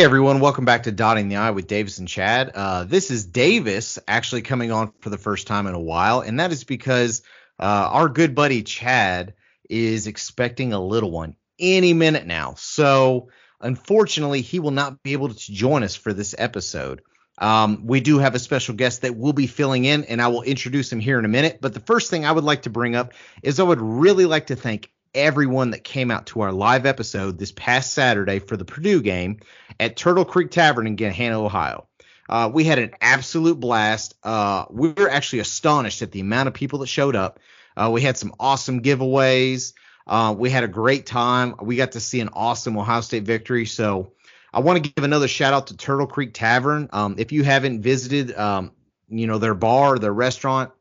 Hey everyone, welcome back to Dotting the I with Davis and Chad. Uh, this is Davis actually coming on for the first time in a while, and that is because uh, our good buddy Chad is expecting a little one any minute now. So unfortunately, he will not be able to join us for this episode. Um, we do have a special guest that will be filling in, and I will introduce him here in a minute. But the first thing I would like to bring up is I would really like to thank everyone that came out to our live episode this past Saturday for the Purdue game at Turtle Creek Tavern in Gahanna, Ohio. Uh, we had an absolute blast. Uh, we were actually astonished at the amount of people that showed up. Uh, we had some awesome giveaways. Uh, we had a great time. We got to see an awesome Ohio State victory. So I want to give another shout out to Turtle Creek Tavern. Um, if you haven't visited, um, you know their bar, their restaurant,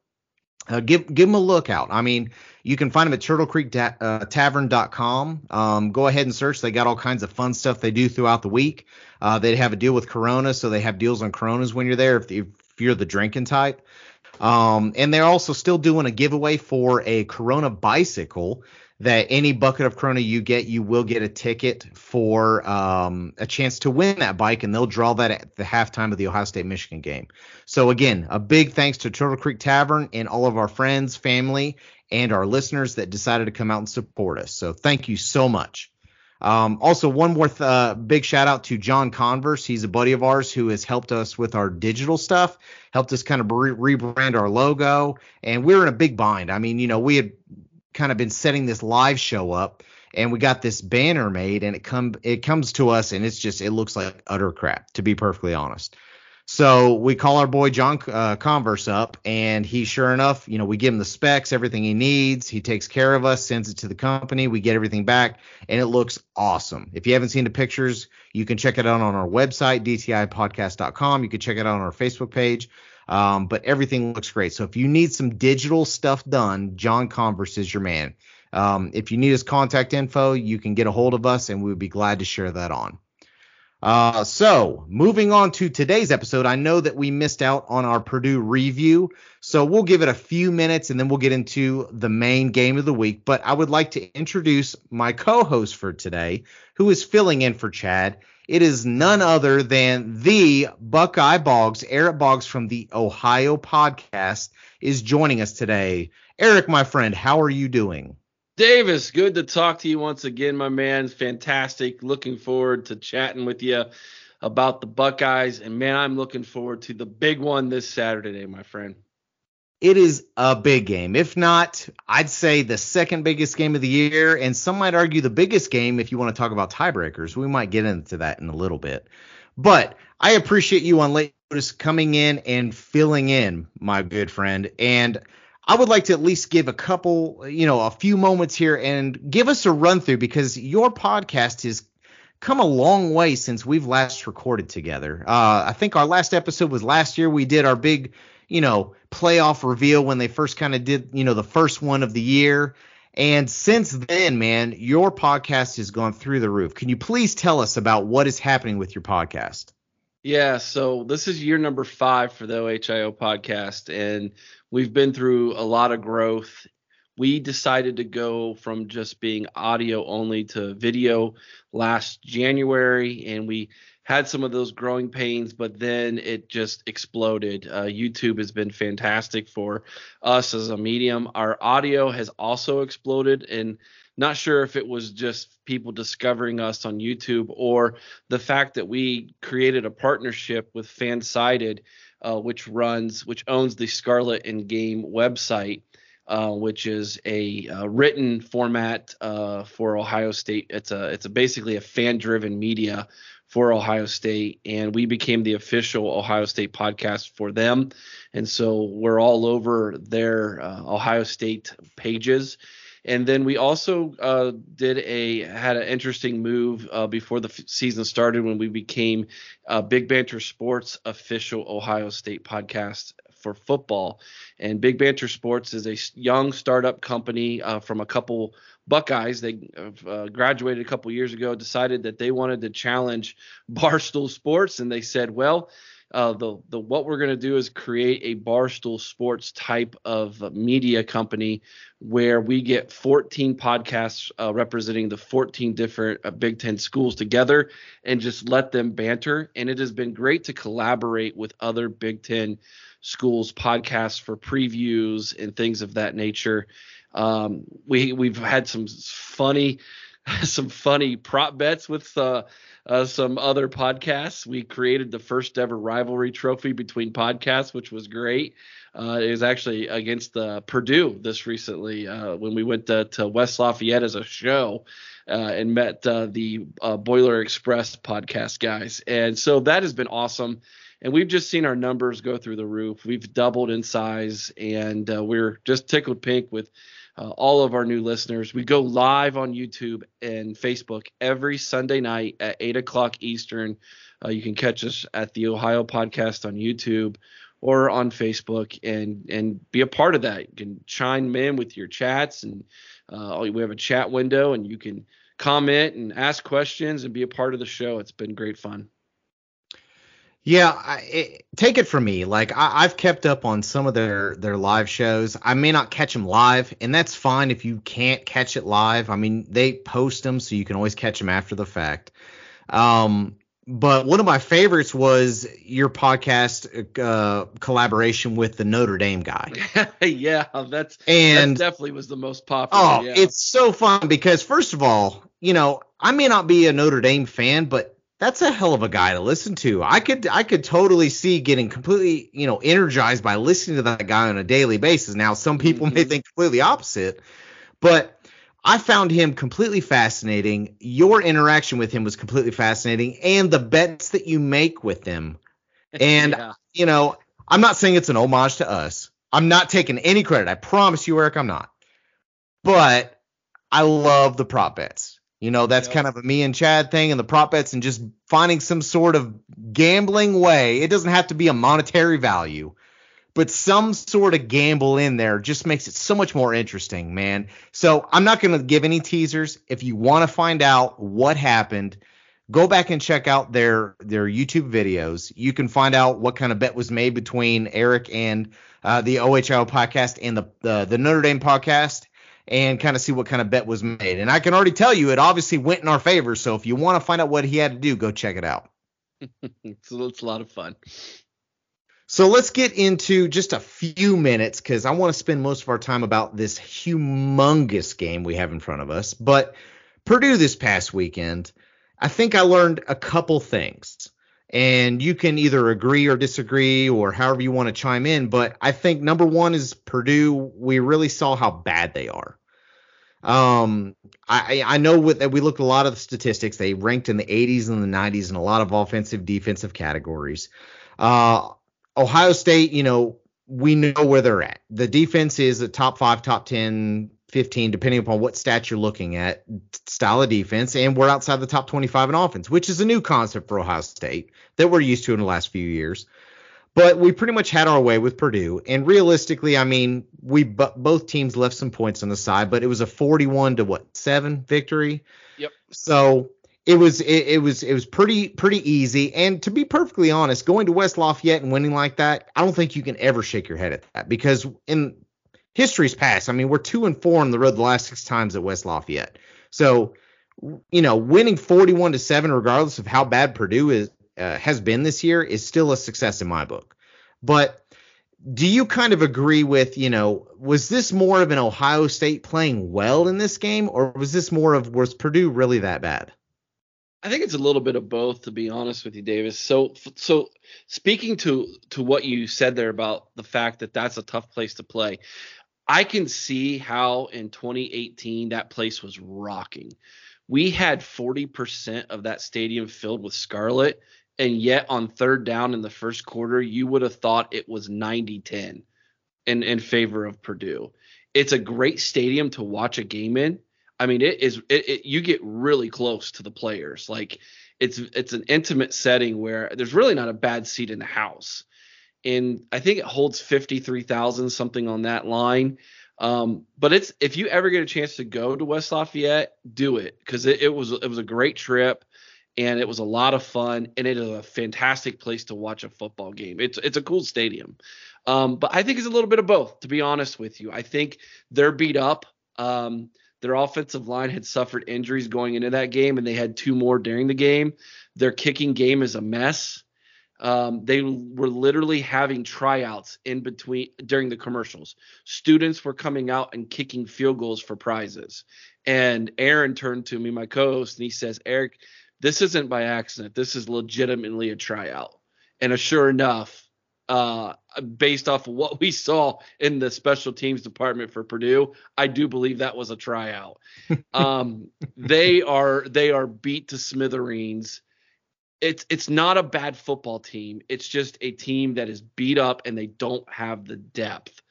uh, give give them a look out. I mean, you can find them at turtlecreektavern.com. Um, go ahead and search. They got all kinds of fun stuff they do throughout the week. Uh, they have a deal with Corona, so they have deals on Coronas when you're there if, if you're the drinking type. Um, and they're also still doing a giveaway for a Corona bicycle that any bucket of Corona you get, you will get a ticket for um, a chance to win that bike, and they'll draw that at the halftime of the Ohio State Michigan game. So again, a big thanks to Turtle Creek Tavern and all of our friends, family, and our listeners that decided to come out and support us. So thank you so much. Um, also, one more th- uh, big shout out to John Converse. He's a buddy of ours who has helped us with our digital stuff, helped us kind of re- rebrand our logo, and we we're in a big bind. I mean, you know, we had kind of been setting this live show up, and we got this banner made, and it come it comes to us, and it's just it looks like utter crap, to be perfectly honest. So we call our boy John uh, Converse up, and he, sure enough, you know, we give him the specs, everything he needs. He takes care of us, sends it to the company. We get everything back, and it looks awesome. If you haven't seen the pictures, you can check it out on our website, dtipodcast.com. You can check it out on our Facebook page. Um, but everything looks great. So if you need some digital stuff done, John Converse is your man. Um, if you need his contact info, you can get a hold of us, and we would be glad to share that on. Uh, so moving on to today's episode, I know that we missed out on our Purdue review, so we'll give it a few minutes and then we'll get into the main game of the week. But I would like to introduce my co-host for today, who is filling in for Chad. It is none other than the Buckeye Boggs, Eric Boggs from the Ohio Podcast, is joining us today. Eric, my friend, how are you doing? Davis, good to talk to you once again, my man. Fantastic. Looking forward to chatting with you about the Buckeyes. And man, I'm looking forward to the big one this Saturday, my friend. It is a big game. If not, I'd say the second biggest game of the year. And some might argue the biggest game if you want to talk about tiebreakers. We might get into that in a little bit. But I appreciate you on late notice coming in and filling in, my good friend. And I would like to at least give a couple, you know, a few moments here and give us a run through because your podcast has come a long way since we've last recorded together. Uh, I think our last episode was last year. We did our big, you know, playoff reveal when they first kind of did, you know, the first one of the year. And since then, man, your podcast has gone through the roof. Can you please tell us about what is happening with your podcast? Yeah, so this is year number five for the OHIO podcast, and We've been through a lot of growth. We decided to go from just being audio only to video last January, and we had some of those growing pains, but then it just exploded. Uh, YouTube has been fantastic for us as a medium. Our audio has also exploded, and not sure if it was just people discovering us on YouTube or the fact that we created a partnership with Fansided uh, which runs, which owns the Scarlet and Game website, uh, which is a uh, written format uh, for Ohio State. It's a it's a basically a fan-driven media for Ohio State, and we became the official Ohio State podcast for them. And so we're all over their uh, Ohio State pages and then we also did a had an interesting move before the f- season started when we became Big Banter Sports official Ohio State podcast for football. And Big Banter Sports is a young startup company uh, from a couple Buckeyes. They uh, graduated a couple years ago, decided that they wanted to challenge Barstool Sports, and they said, well uh, the the what we're going to do is create a barstool sports type of media company where we get 14 podcasts uh, representing the 14 different uh, Big Ten schools together and just let them banter. And it has been great to collaborate with other Big Ten schools podcasts for previews and things of that nature. Um, we we've had some funny some funny prop bets with uh, uh, some other podcasts. We created the first ever rivalry trophy between podcasts, which was great. Uh, it was actually against uh, Purdue this recently uh, when we went to, to, West Lafayette as a show uh, and met uh, the Boiler Express podcast guys. And so that has been awesome. And we've just seen our numbers go through the roof. We've doubled in size, and we're just tickled pink with uh, all of our new listeners. We go live on YouTube and Facebook every Sunday night at 8 o'clock Eastern. Uh, you can catch us at the Ohio Podcast on YouTube or on Facebook and and be a part of that. You can chime in with your chats and uh, we have a chat window and you can comment and ask questions and be a part of the show. It's been great fun. Yeah, I, it, take it from me. Like I, have kept up on some of their their live shows. I may not catch them live, and that's fine if you can't catch it live. I mean, they post them so you can always catch them after the fact. Um, but one of my favorites was your podcast uh, collaboration with the Notre Dame guy. yeah, that's and that definitely was the most popular. Oh, yeah. it's so fun because first of all, you know, I may not be a Notre Dame fan, but that's a hell of a guy to listen to. I could I could totally see getting completely, you know, energized by listening to that guy on a daily basis. Now, some people mm-hmm. may think completely opposite, but I found him completely fascinating. Your interaction with him was completely fascinating and the bets that you make with him. And yeah. you know, I'm not saying it's an homage to us. I'm not taking any credit. I promise you, Eric, I'm not. But I love the prop bets. You know, that's yep. kind of a me and Chad thing and the prop bets and just finding some sort of gambling way. It doesn't have to be a monetary value, but some sort of gamble in there just makes it so much more interesting, man. So I'm not going to give any teasers. If you want to find out what happened, go back and check out their their YouTube videos. You can find out what kind of bet was made between Eric and uh, the OHIO podcast and the, the the Notre Dame podcast and kind of see what kind of bet was made. And I can already tell you it obviously went in our favor. So if you want to find out what he had to do, go check it out. so it's a lot of fun. So let's get into just a few minutes because I want to spend most of our time about this humongous game we have in front of us. But Purdue this past weekend, I think I learned a couple things. And you can either agree or disagree or however you want to chime in. But I think number one is Purdue, we really saw how bad they are. Um, I I know with that we looked at a lot of the statistics. They ranked in the 80s and the 90s in a lot of offensive defensive categories. Uh, Ohio State, you know, we know where they're at. The defense is a top five, top 10, 15, depending upon what stat you're looking at, style of defense, and we're outside the top 25 in offense, which is a new concept for Ohio State that we're used to in the last few years. But we pretty much had our way with Purdue, and realistically, I mean, we both teams left some points on the side, but it was a 41 to what seven victory. Yep. So it was it, it, was it was pretty pretty easy. And to be perfectly honest, going to West Lafayette and winning like that, I don't think you can ever shake your head at that because in history's past, I mean, we're two and four on the road the last six times at West Lafayette. So you know, winning 41 to seven, regardless of how bad Purdue is uh, has been this year is still a success in my book. But do you kind of agree with, you know, was this more of an Ohio State playing well in this game, or was this more of was Purdue really that bad? I think it's a little bit of both, to be honest with you, Davis. So, so speaking to to what you said there about the fact that that's a tough place to play, I can see how in 2018 that place was rocking. We had 40% of that stadium filled with Scarlet, and yet on third down in the first quarter, you would have thought it was 90 10 in, in favor of Purdue. It's a great stadium to watch a game in. I mean, it is, it, it, you get really close to the players. Like, it's it's an intimate setting where there's really not a bad seat in the house. And I think it holds 53,000 something on that line. Um, but it's if you ever get a chance to go to West Lafayette, do it because it, it was it was a great trip and it was a lot of fun and it is a fantastic place to watch a football game. It's it's a cool stadium. Um, but I think it's a little bit of both, to be honest with you. I think they're beat up. Um, their offensive line had suffered injuries going into that game, and they had two more during the game. Their kicking game is a mess. Um, they were literally having tryouts in between during the commercials. Students were coming out and kicking field goals for prizes. And Aaron turned to me, my co-host, and he says, "Eric, this isn't by accident. This is legitimately a tryout." And uh, sure enough, uh, based off of what we saw in the special teams department for Purdue, I do believe that was a tryout. um, they are they are beat to smithereens it's it's not a bad football team. It's just a team that is beat up and they don't have the depth.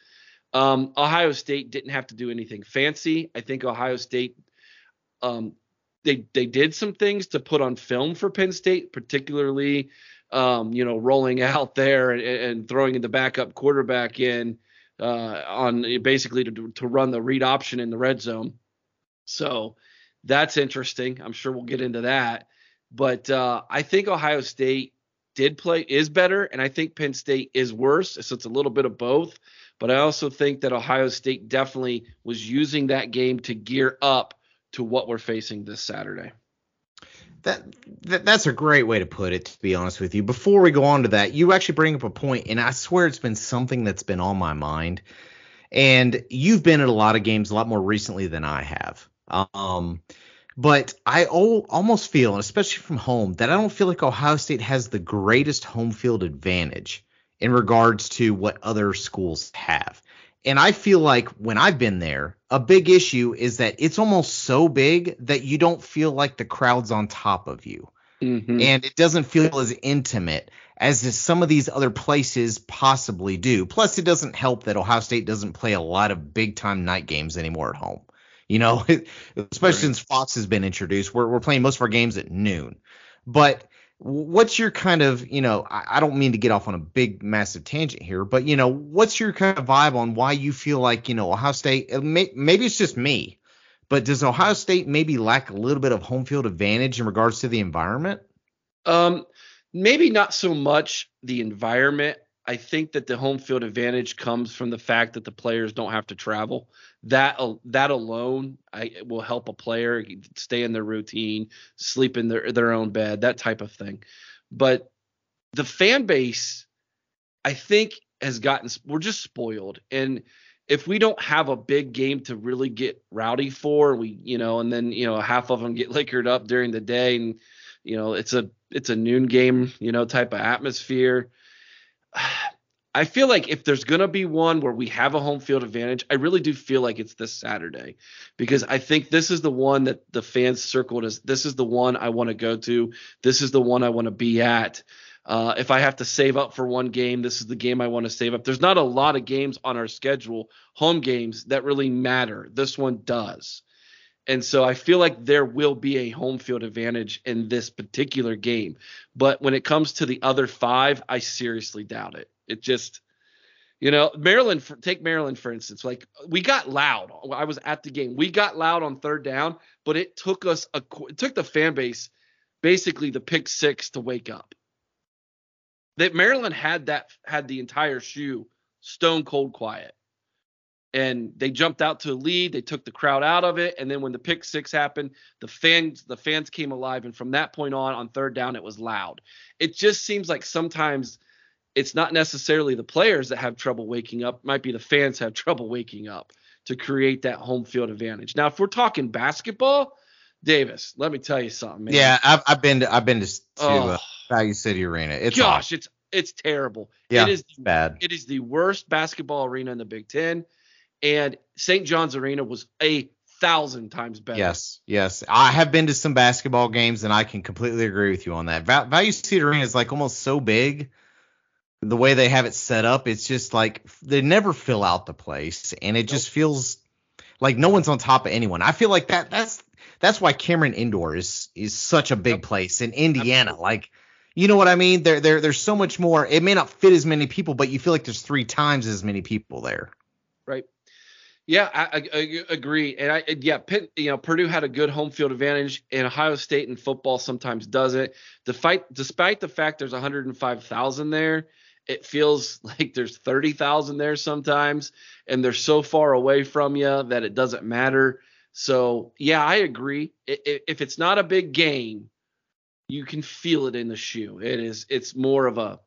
Um, Ohio State didn't have to do anything fancy. I think Ohio State um, they they did some things to put on film for Penn State, particularly um, you know rolling out there and, and, throwing in the backup quarterback in uh, on basically to to run the read option in the red zone. So that's interesting. I'm sure we'll get into that. But uh, I think Ohio State did play is better, and I think Penn State is worse. So it's a little bit of both. But I also think that Ohio State definitely was using that game to gear up to what we're facing this Saturday. That, that, that's a great way to put it to be honest with you before we go on to that you actually bring up a point and i swear it's been something that's been on my mind and you've been at a lot of games a lot more recently than i have um, but I almost feel, and especially from home, that I don't feel like Ohio State has the greatest home field advantage in regards to what other schools have. And I feel like when I've been there, a big issue is that it's almost so big that you don't feel like the crowd's on top of you. Mm-hmm. And it doesn't feel as intimate as some of these other places possibly do. Plus, it doesn't help that Ohio State doesn't play a lot of big time night games anymore at home. You know, especially right. since Fox has been introduced, we're we're playing most of our games at noon. But what's your kind of, you know, I, don't mean to get off on a big massive tangent here, but you know, what's your kind of vibe on why you feel like, you know, Ohio State? Maybe it's just me, but does Ohio State maybe lack a little bit of home field advantage in regards to the environment? Um, maybe not so much the environment. I think that the home field advantage comes from the fact that the players don't have to travel. That that alone I, will help a player stay in their routine, sleep in their their own bed, that type of thing. But the fan base, I think, has gotten we're just spoiled, and if we don't have a big game to really get rowdy for, we you know, and then you know half of them get liquored up during the day, and you know it's a it's a noon game, you know, type of atmosphere I feel like if there's going to be one where we have a home field advantage, I really do feel like it's this Saturday because I think this is the one that the fans circled as this is the one I want to go to. This is the one I want to be at. Uh, if I have to save up for one game, this is the game I want to save up. There's not a lot of games on our schedule, home games, that really matter. This one does. And so I feel like there will be a home field advantage in this particular game. But when it comes to the other five, I seriously doubt it. It just, you know, Maryland, take Maryland for instance. Like we got loud. I was at the game. We got loud on third down, but it took us a, it took the fan base basically the pick six to wake up. That Maryland had that, had the entire shoe stone cold quiet and they jumped out to a lead. They took the crowd out of it, and then when the pick six happened, the fans the fans came alive, and from that point on, on third down, it was loud. It just seems like sometimes it's not necessarily the players that have trouble waking up; it might be the fans have trouble waking up to create that home field advantage. Now, if we're talking basketball, Davis, let me tell you something, man. Yeah, I've, I've been to I've been to, to oh, uh, Value City Arena. It's gosh, it's it's terrible. Yeah, it is bad. It is the worst basketball arena in the Big Ten and St. John's Arena was a thousand times better. Yes, yes. I have been to some basketball games, and I can completely agree with you on that. Value City Arena is like almost so big. The way they have it set up, it's just like they never fill out the place, and it nope. just feels like no one's on top of anyone. I feel like that. That's that's why Cameron Indoor is is such a big yep. place in Indiana. Absolutely. Like, you know what I mean? There there there's so much more. It may not fit as many people, but you feel like there's three times as many people there. Yeah, I, I, I, agree, and I yeah, Pitt, you know, Purdue had a good home field advantage, and Ohio State in football sometimes doesn't. Despite despite the fact there's 105,000 there, it feels like there's 30,000 there sometimes, and they're so far away from you that it doesn't matter. So yeah, I agree. If it's not a big game, you can feel it in the shoe. It is. It's more of a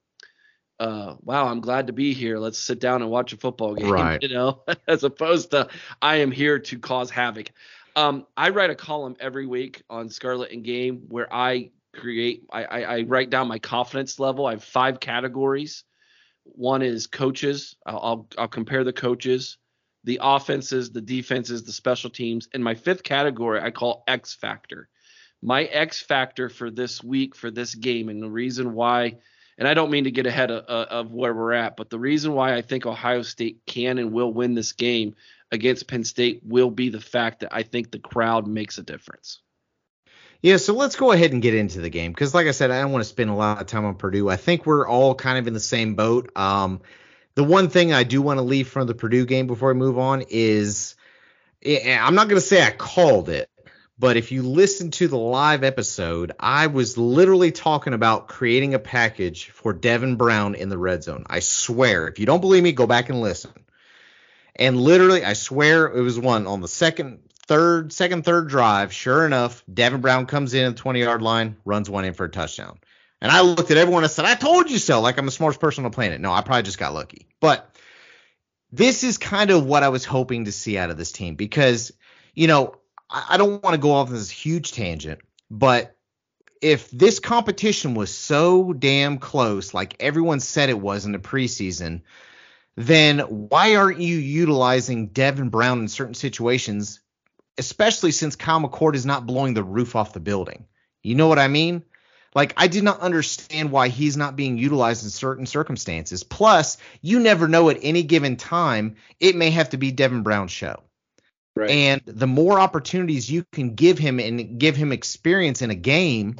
uh, wow, I'm glad to be here. Let's sit down and watch a football game, right. you know, as opposed to I am here to cause havoc. Um, I write a column every week on Scarlet and Game where I create, I, I, I, write down my confidence level. I have five categories. One is coaches. I'll, I'll, I'll compare the coaches, the offenses, the defenses, the special teams. And my fifth category I call X factor. My X factor for this week, for this game, and the reason why – and I don't mean to get ahead of, of where we're at, but the reason why I think Ohio State can and will win this game against Penn State will be the fact that I think the crowd makes a difference. Yeah, so let's go ahead and get into the game because, like I said, I don't want to spend a lot of time on Purdue. I think we're all kind of in the same boat. Um, the one thing I do want to leave from the Purdue game before we move on is I'm not going to say I called it, but if you listen to the live episode, I was literally talking about creating a package for Devin Brown in the red zone. I swear. If you don't believe me, go back and listen. And literally, I swear it was one on the second, third, second, third drive. Sure enough, Devin Brown comes in at the 20 yard line, runs one in for a touchdown. And I looked at everyone and said, I told you so. Like I'm the smartest person on the planet. No, I probably just got lucky. But this is kind of what I was hoping to see out of this team because, you know, I don't want to go off this huge tangent, but if this competition was so damn close, like everyone said it was in the preseason, then why aren't you utilizing Devin Brown in certain situations, especially since Kyle McCord is not blowing the roof off the building? You know what I mean? Like, I did not understand why he's not being utilized in certain circumstances. Plus, you never know at any given time, it may have to be Devin Brown's show. Right. And the more opportunities you can give him and give him experience in a game,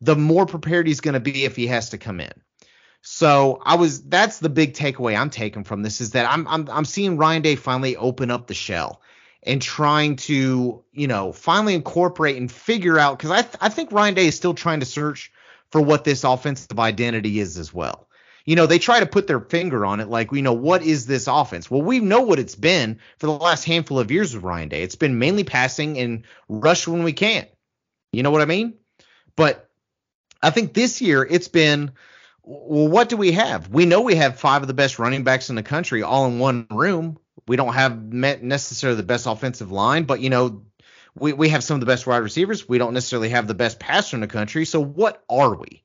the more prepared he's going to be if he has to come in. So I was that's the big takeaway I'm taking from this is that I'm I'm I'm seeing Ryan Day finally open up the shell and trying to, you know, finally incorporate and figure out cuz I th- I think Ryan Day is still trying to search for what this offensive identity is as well you know, they try to put their finger on it, like, you know, what is this offense? Well, we know what it's been for the last handful of years with Ryan Day. It's been mainly passing and rush when we can. You know what I mean? But I think this year it's been, well, what do we have? We know we have five of the best running backs in the country all in one room. We don't have necessarily the best offensive line, but, you know, we, we have some of the best wide receivers. We don't necessarily have the best passer in the country. So what are we?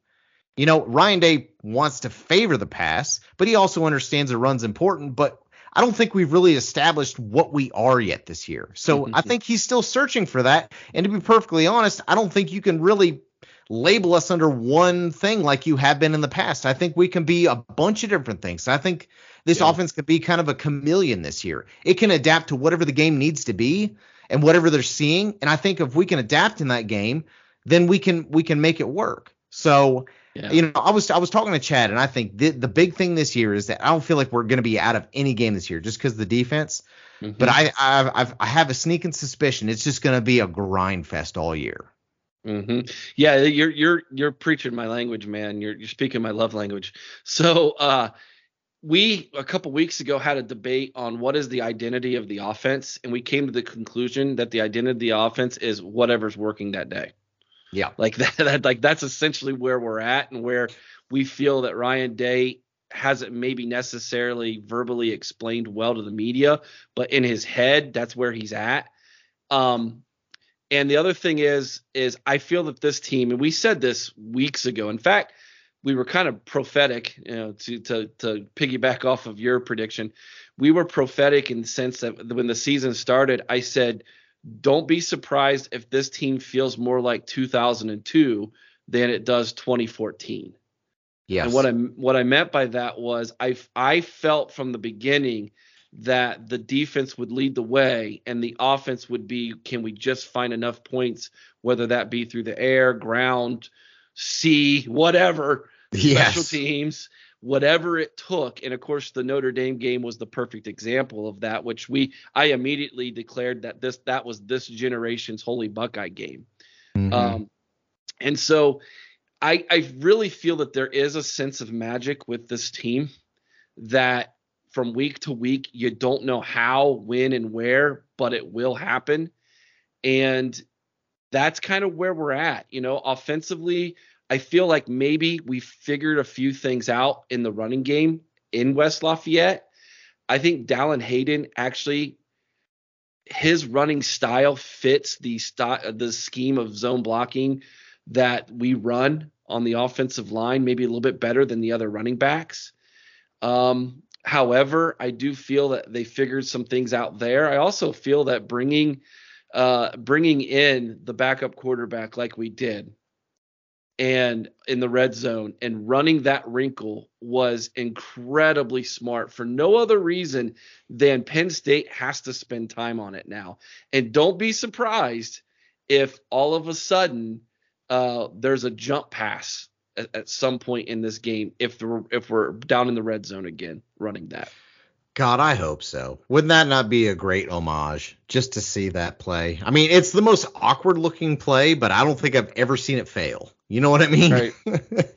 You know, Ryan Day wants to favor the pass, but he also understands the run's important. But I don't think we've really established what we are yet this year. So mm-hmm. I think he's still searching for that. And to be perfectly honest, I don't think you can really label us under one thing like you have been in the past. I think we can be a bunch of different things. I think this yeah. offense could be kind of a chameleon this year. It can adapt to whatever the game needs to be and whatever they're seeing. And I think if we can adapt in that game, then we can we can make it work. So yeah. You know, I was I was talking to Chad, and I think the, the big thing this year is that I don't feel like we're going to be out of any game this year just because the defense. Mm-hmm. But I I've, I've, I have a sneaking suspicion it's just going to be a grind fest all year. Mm-hmm. Yeah, you're you're you're preaching my language, man. You're you're speaking my love language. So uh, we a couple weeks ago had a debate on what is the identity of the offense, and we came to the conclusion that the identity of the offense is whatever's working that day. Yeah. Like that, that like that's essentially where we're at and where we feel that Ryan Day hasn't maybe necessarily verbally explained well to the media, but in his head, that's where he's at. Um, and the other thing is, is I feel that this team, and we said this weeks ago. In fact, we were kind of prophetic, you know, to to to piggyback off of your prediction. We were prophetic in the sense that when the season started, I said don't be surprised if this team feels more like 2002 than it does 2014. Yes. And what I what I meant by that was I I felt from the beginning that the defense would lead the way and the offense would be can we just find enough points whether that be through the air, ground, sea, whatever Yes. special teams, whatever it took. And of course, the Notre Dame game was the perfect example of that, which we I immediately declared that this that was this generation's holy Buckeye game. Mhm. Um, and so I, I really feel that there is a sense of magic with this team that from week to week, you don't know how, when, and where, but it will happen. And that's kind of where we're at. You know, offensively, I feel like maybe we figured a few things out in the running game in West Lafayette. I think Dallan Hayden actually his running style fits the st- the scheme of zone blocking that we run on the offensive line, maybe a little bit better than the other running backs. Um, however, I do feel that they figured some things out there. I also feel that bringing uh, bringing in the backup quarterback like we did and in the red zone and running that wrinkle was incredibly smart for no other reason than Penn State has to spend time on it now. And don't be surprised if all of a sudden uh, there's a jump pass at, at, some point in this game if the, if we're down in the red zone again running that. God, I hope so. Wouldn't that not be a great homage just to see that play? I mean, it's the most awkward looking play, but I don't think I've ever seen it fail. You know what I mean? Right.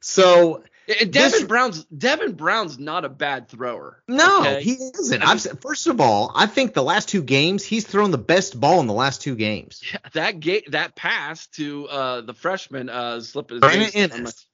so Devin this, Brown's Devin Brown's not a bad thrower. No, okay? he isn't. I mean, I've first of all, I think the last two games he's thrown the best ball in the last two games. Yeah, that ga- that pass to uh, the freshman uh, slip his Brandon Inniss.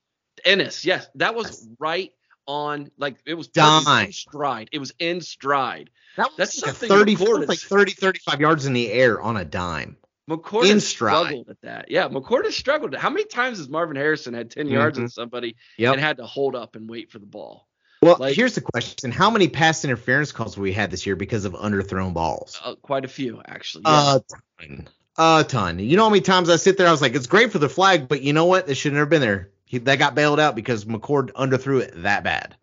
Inniss, yes, that was yes. right on like it was Dime. in stride. It was in stride. That was That's like something 30, like 30, 35 yards in the air on a dime. McCord has struggled at that. Yeah, McCord has struggled. How many times has Marvin Harrison had 10 yards on somebody Mm-hmm. Yep. and had to hold up and wait for the ball? Well, Like- here's the question: How many pass interference calls we had this year because of underthrown balls? Uh, quite a few, actually. Yeah. A ton. A ton. You know how many times I sit there? I was like, it's great for the flag, but you know what? It shouldn't have been there. He, that got bailed out because McCord underthrew it that bad.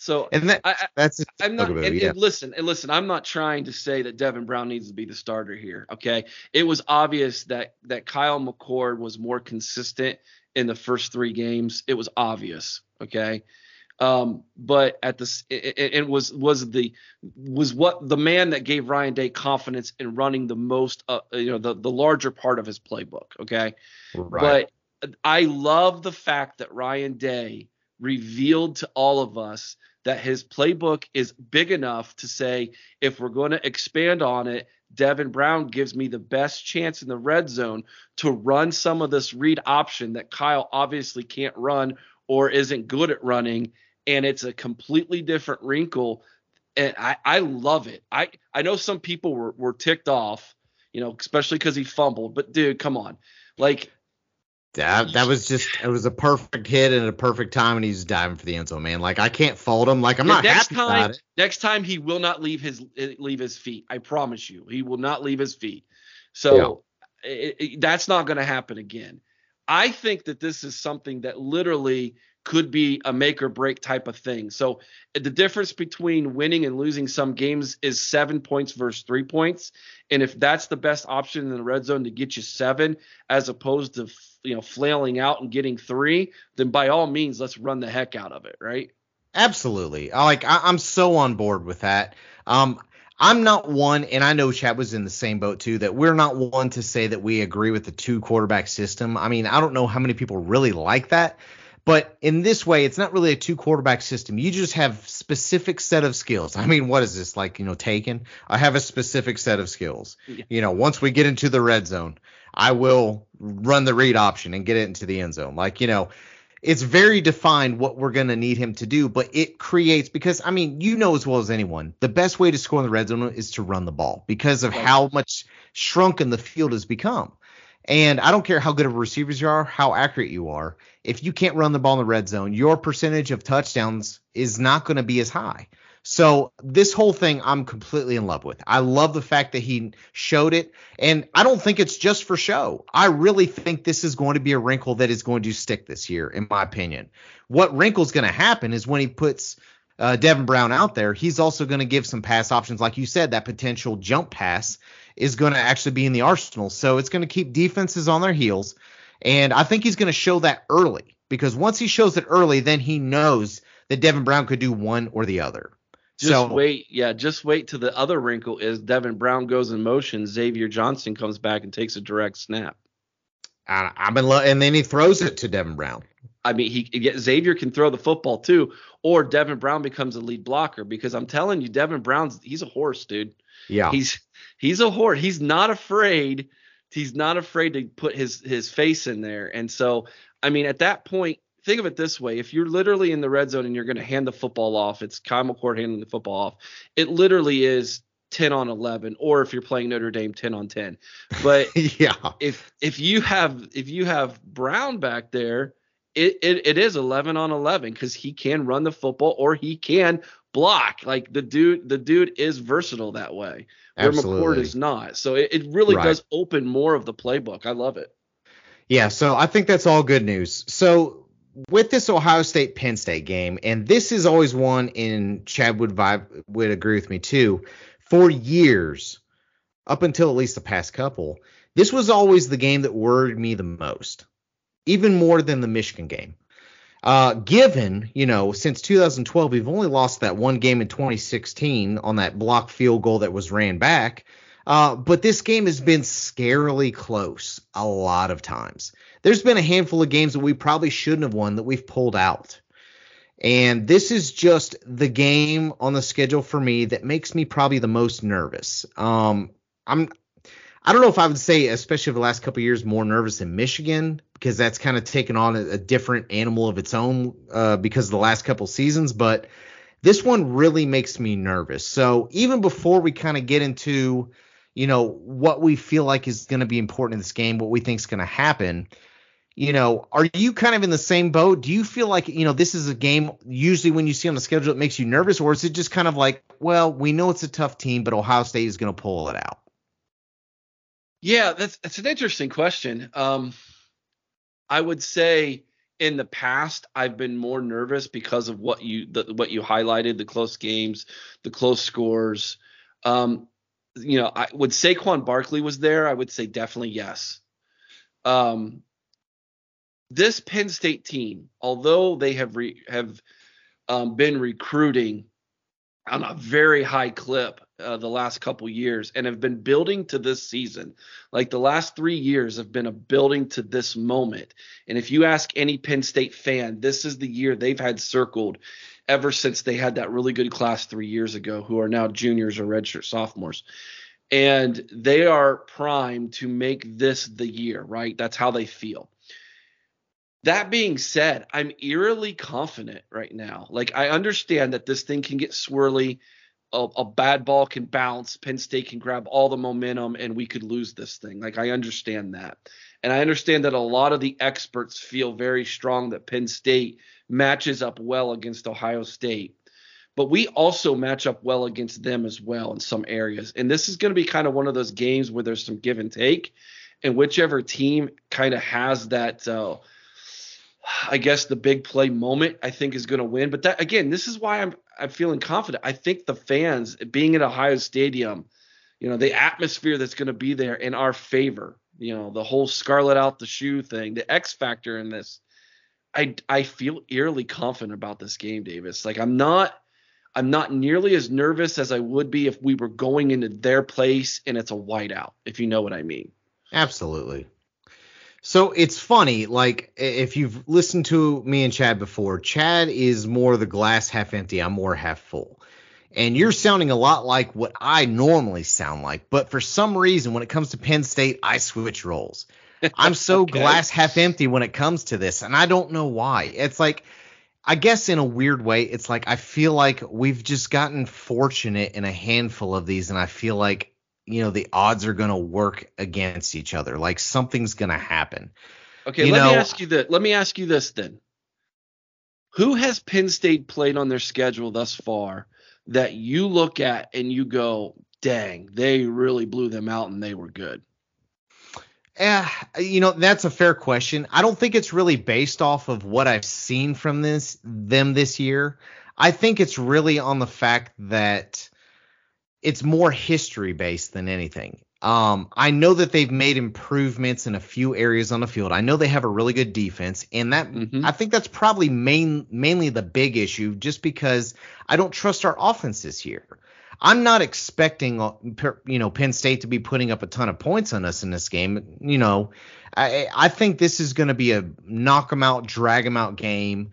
So And that I, I, that's I'm not. Bugaboo, And, yeah. and listen, and listen. I'm not trying to say that Devin Brown needs to be the starter here. Okay, it was obvious that that Kyle McCord was more consistent in the first three games. It was obvious. Okay, um, but at this, it, it, it was was the was what the man that gave Ryan Day confidence in running the most, uh, you know, the the larger part of his playbook. Okay, right. but I love the fact that Ryan Day revealed to all of us that his playbook is big enough to say if we're going to expand on it, Devin Brown gives me the best chance in the red zone to run some of this read option that Kyle obviously can't run or isn't good at running. And it's a completely different wrinkle. And I, I love it. I, I know some people were, were ticked off, you know, especially because he fumbled. But dude, come on. Like That, that was just it was a perfect hit and a perfect time, and he's diving for the end zone, man. Like I can't fault him. Like I'm Yeah, not next happy time, about it. Next time he will not leave his eh, leave his feet. I promise you, he will not leave his feet. So it, it- eh, eh, that's not going to happen again. I think that this is something that literally could be a make or break type of thing. So the difference between winning and losing some games is seven points versus three points. And if that's the best option in the red zone to get you seven, as opposed to you know flailing out and getting three, then by all means let's run the heck out of it, right? Absolutely. Like I, I'm so on board with that. Um, I'm not one, and I know Chad was in the same boat too. That we're not one to say that we agree with the two quarterback system. I mean, I don't know how many people really like that, but in this way, it's not really a two quarterback system. You just have specific set of skills. I mean, what is this like? You know, taken. I have a specific set of skills. Yeah. You know, once we get into the red zone, I will run the read option and get it into the end zone. Like you know, it's very defined what we're going to need him to do, but it creates because I mean, you know as well as anyone, the best way to score in the red zone is to run the ball because of how much shrunken the field has become. And I don't care how good of receivers you are, how accurate you are. If you can't run the ball in the red zone, your percentage of touchdowns is not going to be as high. So this whole thing I'm completely in love with. I love the fact that he showed it and I don't think it's just for show. I really think this is going to be a wrinkle that is going to stick this year in my opinion. What wrinkle's going to happen is when he puts uh, Devin Brown out there, he's also going to give some pass options like you said that potential jump pass is going to actually be in the arsenal. So it's going to keep defenses on their heels and I think he's going to show that early. because once he shows it early, then he knows that Devin Brown could do one or the other. Just so, wait, yeah, just wait till the other wrinkle is Devin Brown goes in motion, Xavier Johnson comes back and takes a direct snap. I, I've been, lo- and then he throws it to Devin Brown. I mean, he, Xavier can throw the football too, or Devin Brown becomes a lead blocker because I'm telling you, Devin Brown's he's a horse, dude. Yeah, he's he's a horse. He's not afraid. He's not afraid to put his his face in there. And so, I mean, at that point, think of it this way: if you're literally in the red zone and you're going to hand the football off, it's Kyle McCord handing the football off. It literally is 10 on 11 or if you're playing Notre Dame 10 on 10 but yeah if if you have if you have Brown back there it, it, it is 11 on 11 because he can run the football or he can block. Like the dude, the dude is versatile that way. Where Absolutely. McCord is not. So it, it really right. does open more of the playbook. I love it. Yeah, so I think that's all good news. So with this Ohio State Penn State game, and this is always one in Chad would vibe would agree with me too. For years, up until at least the past couple, this was always the game that worried me the most even more than the Michigan game. Uh, given, you know, since 2012, we've only lost that one game in 2016 on that block field goal that was ran back. Uh, but this game has been scarily close a lot of times. There's been a handful of games that we probably shouldn't have won that we've pulled out. And this is just the game on the schedule for me that makes me probably the most nervous. Um, I'm I don't know if I would say, especially over the last couple years, more nervous than Michigan because that's kind of taken on a, a different animal of its own uh, because of the last couple seasons. But this one really makes me nervous. So even before we kind of get into, you know, what we feel like is going to be important in this game, what we think is going to happen, you know, are you kind of in the same boat? Do you feel like, you know, this is a game usually when you see on the schedule it makes you nervous, or is it just kind of like, well, we know it's a tough team, but Ohio State is going to pull it out? Yeah, that's that's an interesting question. Um, I would say in the past I've been more nervous because of what you the, what you highlighted, the close games, the close scores. Um, you know, I would Saquon Barkley was there. I would say definitely yes. Um, this Penn State team, although they have re, have um, been recruiting on a very high clip uh, the last couple years and have been building to this season. Like the last three years have been a building to this moment. And if you ask any Penn State fan, this is the year they've had circled ever since they had that really good class three years ago, who are now juniors or redshirt sophomores. And they are primed to make this the year, right? That's how they feel. That being said, I'm eerily confident right now. Like I understand that this thing can get swirly. A, a, bad ball can bounce. Penn State can grab all the momentum, and we could lose this thing. Like I understand that, and I understand that a lot of the experts feel very strong that Penn State matches up well against Ohio State. But we also match up well against them as well in some areas. And this is going to be kind of one of those games where there's some give and take, and whichever team kind of has that. Uh, I guess the big play moment I think is going to win. But that again, this is why I'm I'm feeling confident. I think the fans being at Ohio Stadium, you know, the atmosphere that's going to be there in our favor. You know, the whole Scarlet out the shoe thing, the X factor in this. I I feel eerily confident about this game, Davis. Like I'm not I'm not nearly as nervous as I would be if we were going into their place and it's a whiteout, if you know what I mean. Absolutely. So it's funny, like if you've listened to me and Chad before, Chad is more the glass half empty, I'm more half full. And you're sounding a lot like what I normally sound like, but for some reason when it comes to Penn State, I switch roles. I'm so okay. glass half empty when it comes to this, and I don't know why. It's like I guess in a weird way, it's like I feel like we've just gotten fortunate in a handful of these, and I feel like you know the odds are going to work against each other. Like something's going to happen. Okay, you let know, me ask you that. Let me ask you this then. Who has Penn State played on their schedule thus far that you look at and you go, "Dang, they really blew them out and they were good." Yeah, you know that's a fair question. I don't think it's really based off of what I've seen from this them this year. I think it's really on the fact that it's more history based than anything. Um, I know that they've made improvements in a few areas on the field. I know they have a really good defense, and that mm-hmm. I think that's probably main mainly the big issue, just because I don't trust our offense this year. I'm not expecting uh, you know Penn State to be putting up a ton of points on us in this game. You know, I I think this is going to be a knock them out, drag them out game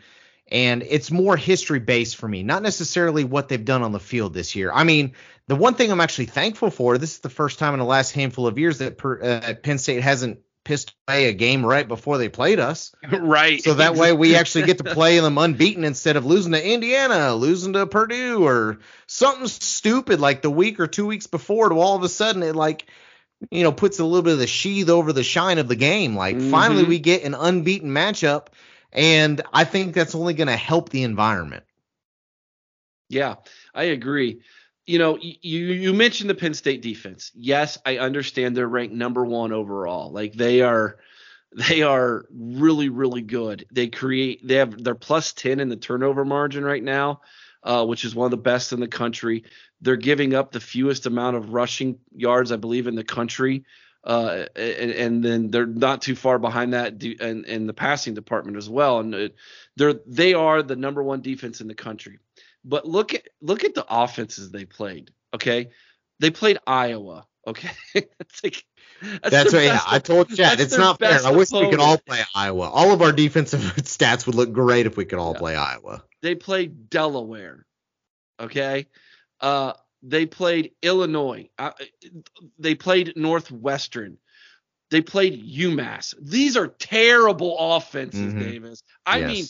and it's more history based for me, not necessarily what they've done on the field this year. I mean, the one thing I'm actually thankful for, this is the first time in the last handful of years that per, uh, Penn State hasn't pissed away a game right before they played us. right. So that way we actually get to play them unbeaten instead of losing to Indiana, losing to Purdue, or something stupid like the week or two weeks before. To all of a sudden it like you know puts a little bit of the sheath over the shine of the game. Like mm-hmm. finally we get an unbeaten matchup and I think that's only going to help the environment. Yeah, I agree. You know, you you mentioned the Penn State defense. Yes, I understand they're ranked number 1 overall. Like they are they are really really good. They create they have they're plus 10 in the turnover margin right now, uh, which is one of the best in the country. They're giving up the fewest amount of rushing yards I believe in the country uh, and, and, then they're not too far behind that in, in the passing department as well. And they're they are the number one defense in the country. But look at look at the offenses they played. Okay, they played Iowa. Okay, that's like that's, that's right. Yeah, I told Chad it's not fair. I wish opponent. we could all play Iowa. All of our defensive stats would look great if we could all yeah. play Iowa. They played Delaware. Okay. Uh, they played Illinois. Uh, they played Northwestern. They played UMass. These are terrible offenses, mm-hmm. Davis. I yes. mean,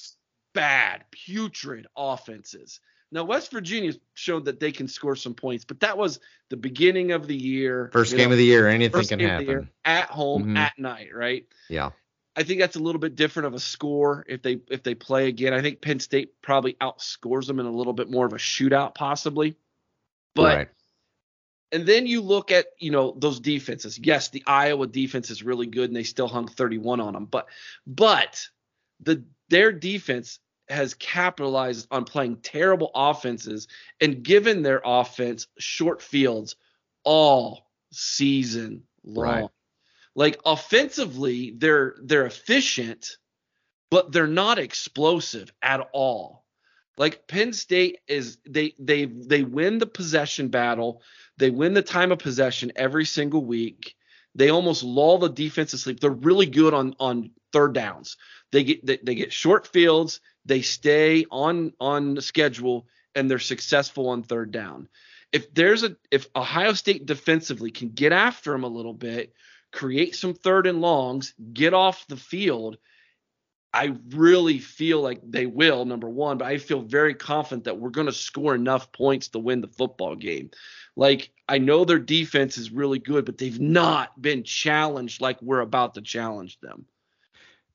bad, putrid offenses. Now, West Virginia showed that they can score some points, but that was the beginning of the year. First game know, of the year, anything can happen. Year, at home, mm-hmm. at night, right? Yeah. I think that's a little bit different of a score if they if they play again. I think Penn State probably outscores them in a little bit more of a shootout, possibly. But right. and then you look at you know those defenses. Yes, the Iowa defense is really good, and they still hung 31 on them. But but the their defense has capitalized on playing terrible offenses and given their offense short fields all season long. Right. Like offensively, they're they're efficient, but they're not explosive at all. Like Penn State is they they they win the possession battle. They win the time of possession every single week. They almost lull the defense to sleep. They're really good on on third downs. They get they, they get short fields. They stay on on the schedule and they're successful on third down. If there's a if Ohio State defensively can get after them a little bit, create some third and longs, get off the field, I really feel like they will, number one, but I feel very confident that we're going to score enough points to win the football game. Like, I know their defense is really good, but they've not been challenged like we're about to challenge them.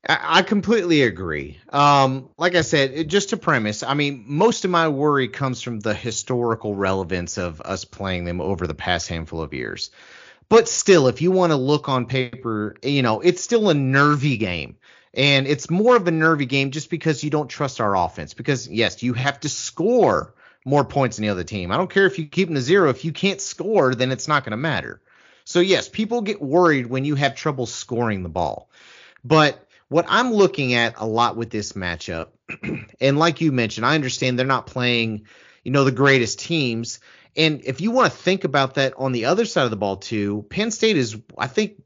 I completely agree. Um, like I said, just to premise, I mean, most of my worry comes from the historical relevance of us playing them over the past handful of years. But still, if you want to look on paper, you know, it's still a nervy game. And it's more of a nervy game just because you don't trust our offense. Because, yes, you have to score more points than the other team. I don't care if you keep them to zero. If you can't score, then it's not going to matter. So, yes, people get worried when you have trouble scoring the ball. But what I'm looking at a lot with this matchup, and like you mentioned, I understand they're not playing, you know, the greatest teams. And if you want to think about that on the other side of the ball too, Penn State is, I think,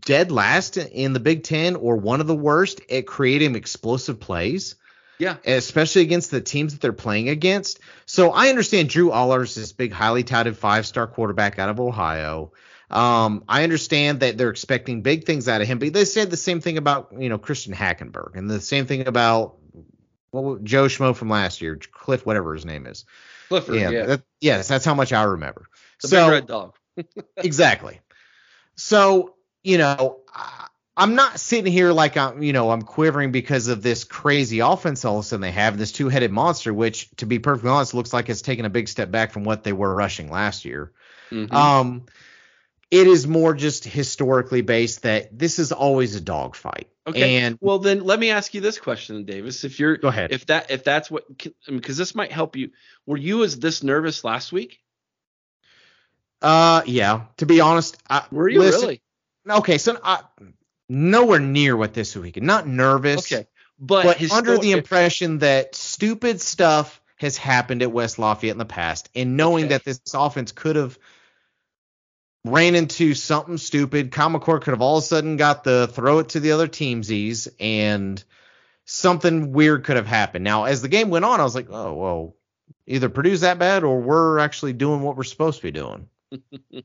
dead last in the Big Ten or one of the worst at creating explosive plays. Yeah. Especially against the teams that they're playing against. So I understand Drew Allers is this big, highly touted five star quarterback out of Ohio. Um, I understand that they're expecting big things out of him, but they said the same thing about, you know, Christian Hackenberg and the same thing about well, Joe Schmo from last year, Cliff, whatever his name is. Clifford, yeah. yeah. That, yes, that's how much I remember. The so, big red dog. exactly. So, you know, I'm not sitting here like I'm, you know, I'm quivering because of this crazy offense all of a sudden they have, this two-headed monster, which, to be perfectly honest, looks like it's taken a big step back from what they were rushing last year. Mm-hmm. Um, it is more just historically based that this is always a dogfight. Okay. And well, then let me ask you this question, Davis. If you're go ahead. If that if that's what because this might help you. Were you as this nervous last week? Uh, yeah. To be honest, I, Were you listen- really? Okay, so I, nowhere near what this weekend. Not nervous. Okay, but, but his under the impression that stupid stuff has happened at West Lafayette in the past, and knowing Okay. that this offense could have ran into something stupid, Kyle McCord could have all of a sudden got the throw it to the other teamsies, and something weird could have happened. Now, as the game went on, I was like, oh well, either Purdue's that bad, or we're actually doing what we're supposed to be doing.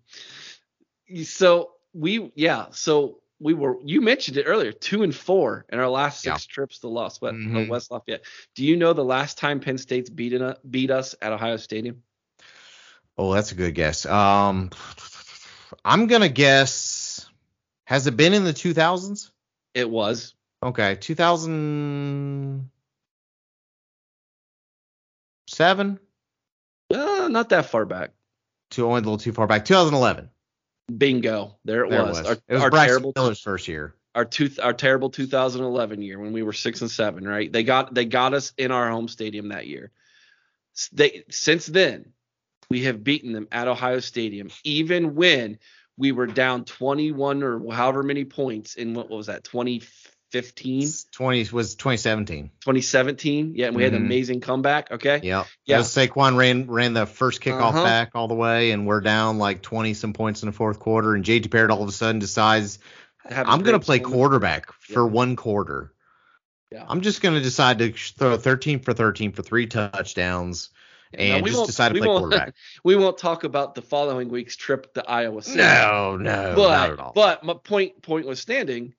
so we yeah so we were you mentioned it earlier two and four in our last six trips to Los West, Mhm. West Lafayette. Do you know the last time Penn State's beaten u- beat us at Ohio Stadium? Oh, that's a good guess. Um, I'm gonna guess. Has it been in the 2000s? It was Okay, 2007. uh, not that far back. Too only a little too far back. 2011. Bingo, there it There was. it was. Our, it was our Bryce terrible Miller's first year. our two our terrible 2011 year when we were six and seven. Right? They got they got us in our home stadium that year. They since then we have beaten them at Ohio Stadium, even when we were down 21 or however many points in what was that 2015, 20 was 2017. 2017. Yeah, and we had an Mhm. amazing comeback. Okay. Yeah. Yeah. Saquon ran ran the first kickoff Uh-huh. back all the way, and we're down like 20 some points in the fourth quarter. And JT Barrett all of a sudden decides I'm gonna play moment. quarterback for Yeah. one quarter. Yeah. I'm just gonna decide to throw 13 for 13 for three touchdowns and we just won't- decide to play won't- quarterback. We won't talk about the following week's trip to Iowa City. No, no, but not at all. but my point point was standing.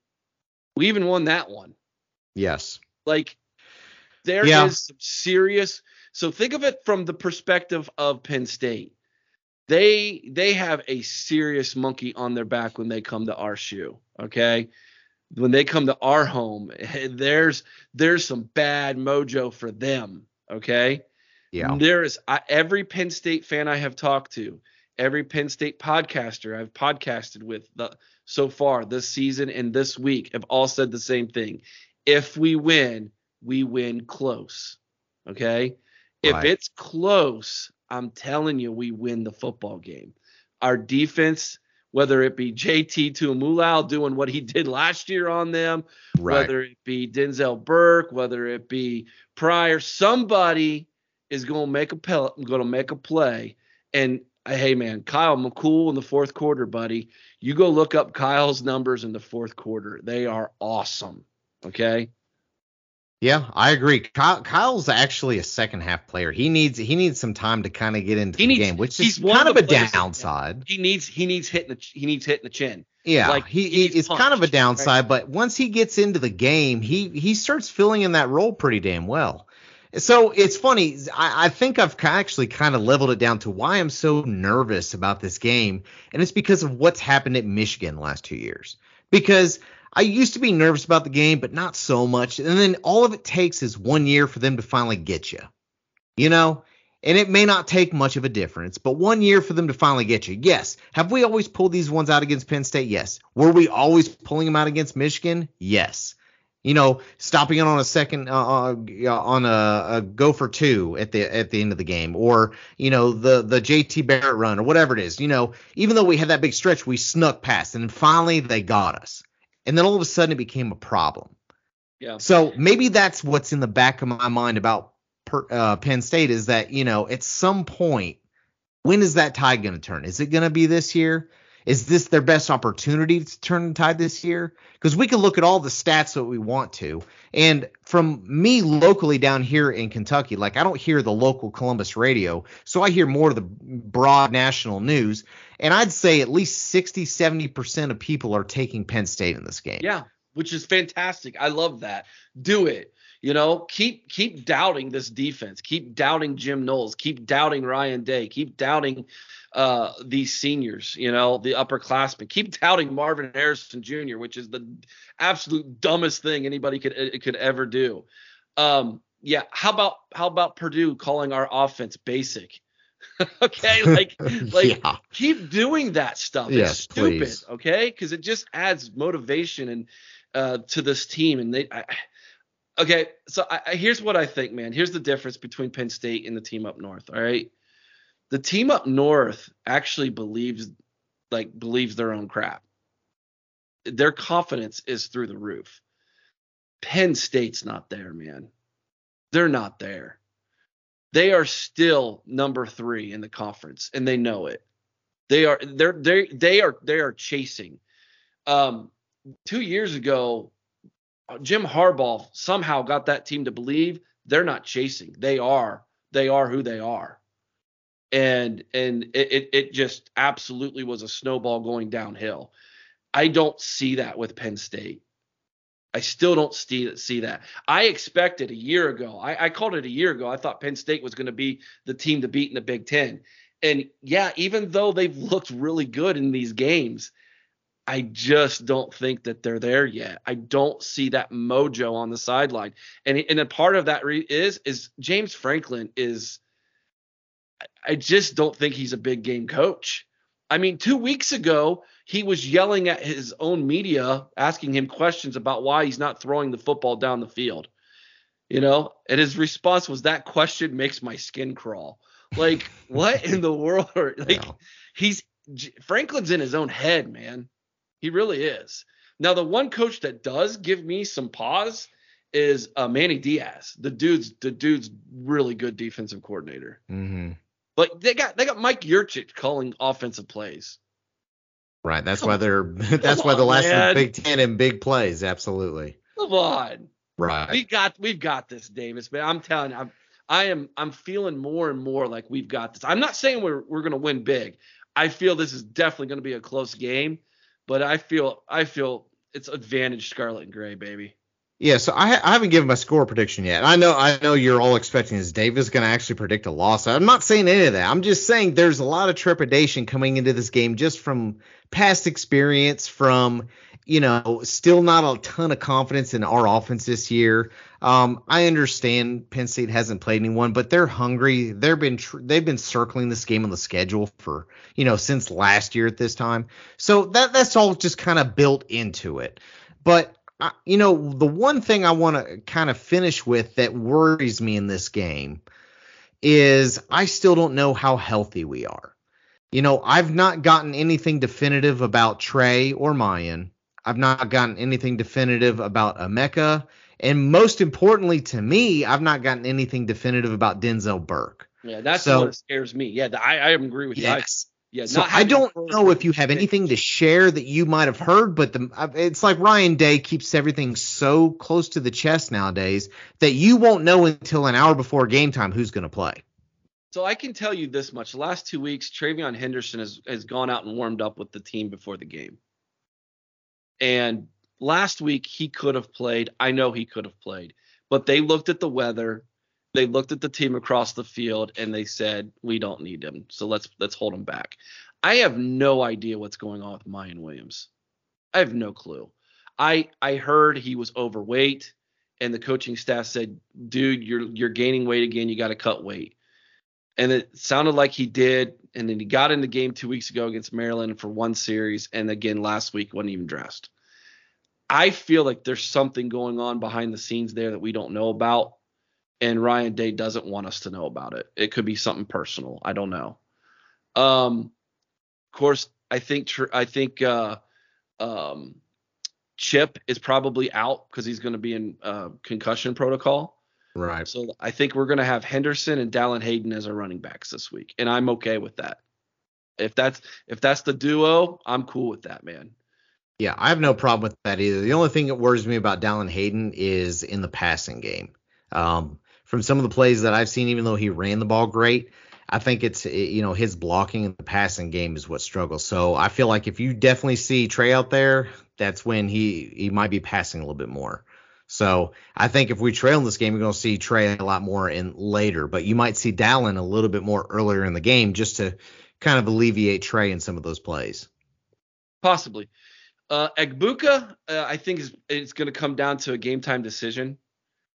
We even won that one. yes, Like there is Yeah. some serious. So think of it from the perspective of Penn State. They they have a serious monkey on their back when they come to our shoe. Okay, when they come to our home, there's there's some bad mojo for them. Okay. Yeah, There is I, every Penn State fan I have talked to, every Penn State podcaster I've podcasted with the, so far this season and this week have all said the same thing. If we win, we win close. Okay? If Right. it's close, I'm telling you, we win the football game. Our defense, whether it be JT Tuimoloau doing what he did last year on them, right. whether it be Denzel Burke, whether it be Pryor, somebody is going to make a pel- going to make a play. And uh, hey, man, Kyle McCool in the fourth quarter, buddy, you go look up Kyle's numbers in the fourth quarter. They are awesome. Okay. Yeah, I agree. Kyle, Kyle's actually a second half player. He needs he needs some time to kind of get into He the needs- game, which he's is kind of a the players that- downside. He needs he needs hitting the he needs hitting the chin. Yeah, Like, he, he it's kind of a downside, but once he gets into the game, he he starts filling in that role pretty damn well. So it's funny. I, I think I've actually kind of leveled it down to why I'm so nervous about this game, and it's because of what's happened at Michigan the last two years. Because I used to be nervous about the game, but not so much. And then all of it takes is one year for them to finally get you. You know, and it may not take much of a difference, but one year for them to finally get you. Yes. Have we always pulled these ones out against Penn State? Yes. Were we always pulling them out against Michigan? Yes. You know, stopping it on a second uh, uh, on a, a go for two at the at the end of the game, or you know the the JT Barrett run or whatever it is. You know, even though we had that big stretch, we snuck past, and then finally they got us, and then all of a sudden it became a problem. Yeah. So maybe that's what's in the back of my mind about per, uh, Penn State is that you know at some point when is that tide going to turn? Is it going to be this year? Is this their best opportunity to turn the tide this year? Because we can look at all the stats that we want to, and from me locally down here in Kentucky, like I don't hear the local Columbus radio, so I hear more of the broad national news, and I'd say at least 60, 70 percent of people are taking Penn State in this game. Yeah, which is fantastic. I love that. Do it. You know, keep keep doubting this defense. Keep doubting Jim Knowles. Keep doubting Ryan Day. Keep doubting uh, these seniors. You know, the upperclassmen. Keep doubting Marvin Harrison Jr., which is the absolute dumbest thing anybody could uh, could ever do. Um, yeah. How about how about Purdue calling our offense basic? okay, like like yeah. keep doing that stuff. Yes, it's stupid, please. okay? Because it just adds motivation and uh, to this team. And they, I, okay, so I, I, here's what I think, man. Here's the difference between Penn State and the team up north. All right, the team up north actually believes like believes their own crap. Their confidence is through the roof. Penn State's not there, man. They're not there. They are still number 3 in the conference and they know it. They are they're they they are they are chasing. Um 2 years ago Jim Harbaugh somehow got that team to believe they're not chasing. They are they are who they are and and it it just absolutely was a snowball going downhill. I don't see that with Penn State. I still don't see see that. I expected a year ago. I, I called it a year ago. I thought Penn State was going to be the team to beat in the Big Ten. And yeah, even though they've looked really good in these games, I just don't think that they're there yet. I don't see that mojo on the sideline. And and a part of that re- is is James Franklin is I just don't think he's a big game coach. I mean, two weeks ago, he was yelling at his own media, asking him questions about why he's not throwing the football down the field. You know, and his response was, That question makes my skin crawl. Like, what in the world? Like, he's Franklin's in his own head, man. He really is. Now, the one coach that does give me some pause is uh, Manny Diaz. The dude's the dude's really good defensive coordinator. Mm-hmm. But they got they got Mike Yurcich calling offensive plays. Right. That's why they're that's why the last man. Big Ten in big plays. Absolutely. Come on. Right. We got we've got this, Davis. Man, I'm telling you, I'm I am I'm feeling more and more like we've got this. I'm not saying we're we're gonna win big. I feel this is definitely gonna be a close game, but I feel I feel it's advantage Scarlet and Gray, baby. Yeah, so I, I, haven't given my score prediction yet. I know I know you're all expecting is Davis going to actually predict a loss. I'm not saying any of that. I'm just saying there's a lot of trepidation coming into this game just from past experience, from you know, still not a ton of confidence in our offense this year. Um, I understand Penn State hasn't played anyone, but they're hungry. They've been tr- they've been circling this game on the schedule for you know since last year at this time. So that that's all just kind of built into it. But I, you know, the one thing I want to kind of finish with that worries me in this game is I still don't know how healthy we are. You know, I've not gotten anything definitive about Trey or Miyan. I've not gotten anything definitive about Emeka. And most importantly to me, I've not gotten anything definitive about Denzel Burke. Yeah, that's so, what scares me. Yeah, I, I agree with yes. Yeah, so I don't know if you have anything to share that you might have heard, but the, uh, it's like Ryan Day keeps everything so close to the chest nowadays that you won't know until an hour before game time who's going to play. So I can tell you this much: the last two weeks, TreVeyon Henderson has has gone out and warmed up with the team before the game, and last week he could have played. I know he could have played, but they looked at the weather they looked at the team across the field and they said we don't need him. So let's let's hold him back. I have no idea what's going on with Miyan williams. I have no clue. I i heard he was overweight and the coaching staff said dude you're you're gaining weight again. You got to cut weight. And it sounded like he did. And then he got in the game two weeks ago against maryland for one series and again last week wasn't even dressed. I feel like there's something going on behind the scenes there that we don't know about and Ryan Day doesn't want us to know about it. It could be something personal. I don't know. Um, of course, I think I think uh, um, Chip is probably out because he's going to be in uh, concussion protocol. Right. So I think we're going to have Henderson and Dallan Hayden as our running backs this week, and I'm okay with that. If that's if that's the duo, I'm cool with that, man. Yeah, I have no problem with that either. The only thing that worries me about Dallan Hayden is in the passing game. Um, from some of the plays that I've seen, even though he ran the ball great, I think it's you know his blocking and the passing game is what struggles. So I feel like if you definitely see Trey out there, that's when he he might be passing a little bit more. So I think if we trail in this game, we're going to see Trey a lot more in later, but you might see Dallan a little bit more earlier in the game just to kind of alleviate Trey in some of those plays. Possibly. Uh, Egbuka, uh, I think is it's going to come down to a game time decision.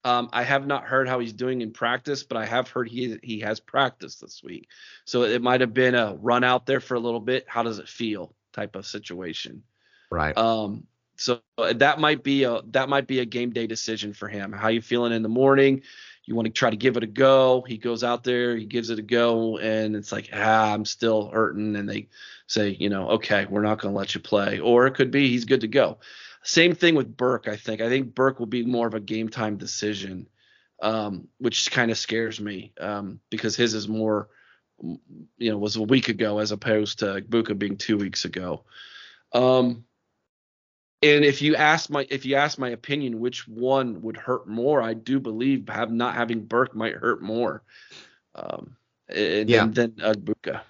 Um, I have not heard how he's doing in practice, but I have heard he he has practiced this week. So it might have been a run out there for a little bit. How does it feel? Type of situation. Right. Um. So that might be a that might be a game day decision for him. How you feeling in the morning? you want to try to give it a go. He goes out there, he gives it a go, and it's like, ah, I'm still hurting. And they say, you know, okay, we're not going to let you play. Or it could be he's good to go. Same thing with Burke, I think. I think Burke will be more of a game time decision, um, which kind of scares me um, because his is more, you know, was a week ago as opposed to Buka being two weeks ago. Um, and if you ask my if you ask my opinion, which one would hurt more? I do believe have not having Burke might hurt more. Um, yeah. than, than Buka.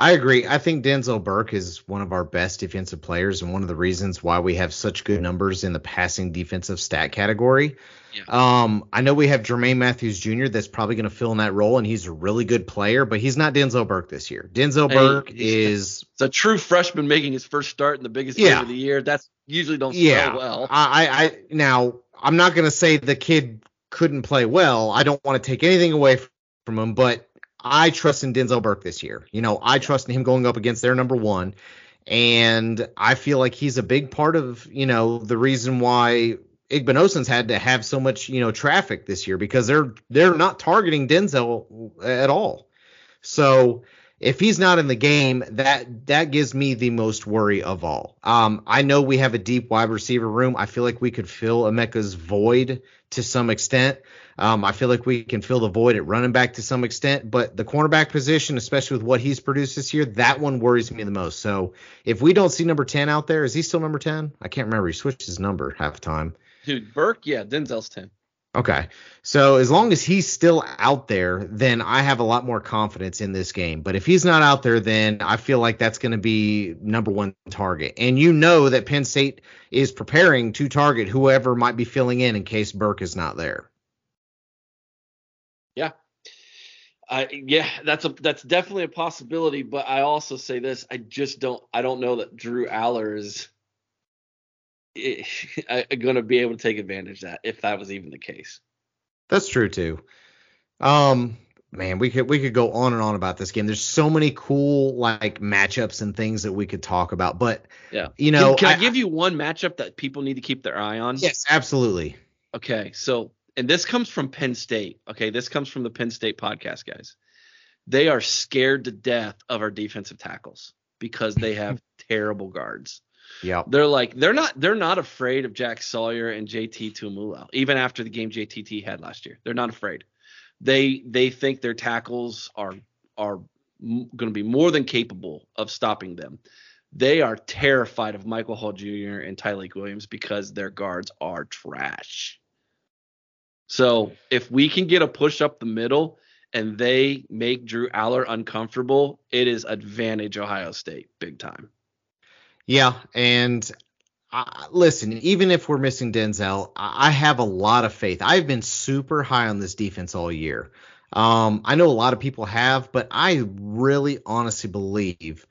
I agree. I think Denzel Burke is one of our best defensive players and one of the reasons why we have such good numbers in the passing defensive stat category. Yeah. Um, I know we have Jermaine Mathews Jr. that's probably going to fill in that role, and he's a really good player, but he's not Denzel Burke this year. Denzel hey, Burke is it's a true freshman making his first start in the biggest yeah. game of the year. That's usually don't yeah. well. I, I now I'm not going to say the kid couldn't play well. I don't want to take anything away from him, but I trust in Denzel Burke this year. You know, I trust in him going up against their number one. And I feel like he's a big part of, you know, the reason why Igbinosun's had to have so much, you know, traffic this year because they're they're not targeting Denzel at all. So if he's not in the game, that that gives me the most worry of all. Um, I know we have a deep wide receiver room. I feel like we could fill Emeka's void to some extent. Um, I feel like we can fill the void at running back to some extent, but the cornerback position, especially with what he's produced this year, that one worries me the most. So if we don't see number 10 out there, is he still number 10? I can't remember. He switched his number half the time. Dude, Burke, yeah, Denzel's 10. Okay. So as long as he's still out there, then I have a lot more confidence in this game. But if he's not out there, then I feel like that's going to be number one target. And you know that Penn State is preparing to target whoever might be filling in in case Burke is not there. Yeah. I yeah, that's a that's definitely a possibility, but I also say this, I just don't I don't know that Drew Allar is going to be able to take advantage of that if that was even the case. That's true too. Um man, we could we could go on and on about this game. There's so many cool like matchups and things that we could talk about, but yeah, you know, can, can I, I, give you one matchup that people need to keep their eye on? Yes, absolutely. Okay, so and this comes from Penn State. Okay, this comes from the Penn State podcast, guys. They are scared to death of our defensive tackles because they have terrible guards. Yeah. They're like they're not they're not afraid of Jack Sawyer and JT Tuimoloau, even after the game JTT had last year. They're not afraid. They they think their tackles are are going to be more than capable of stopping them. They are terrified of Michael Hall Jr. and Tyleik Williams because their guards are trash. So if we can get a push up the middle and they make Drew Allar uncomfortable, it is advantage Ohio State big time. Yeah, and uh, listen, even if we're missing Denzel, I have a lot of faith. I've been super high on this defense all year. Um, I know a lot of people have, but I really honestly believe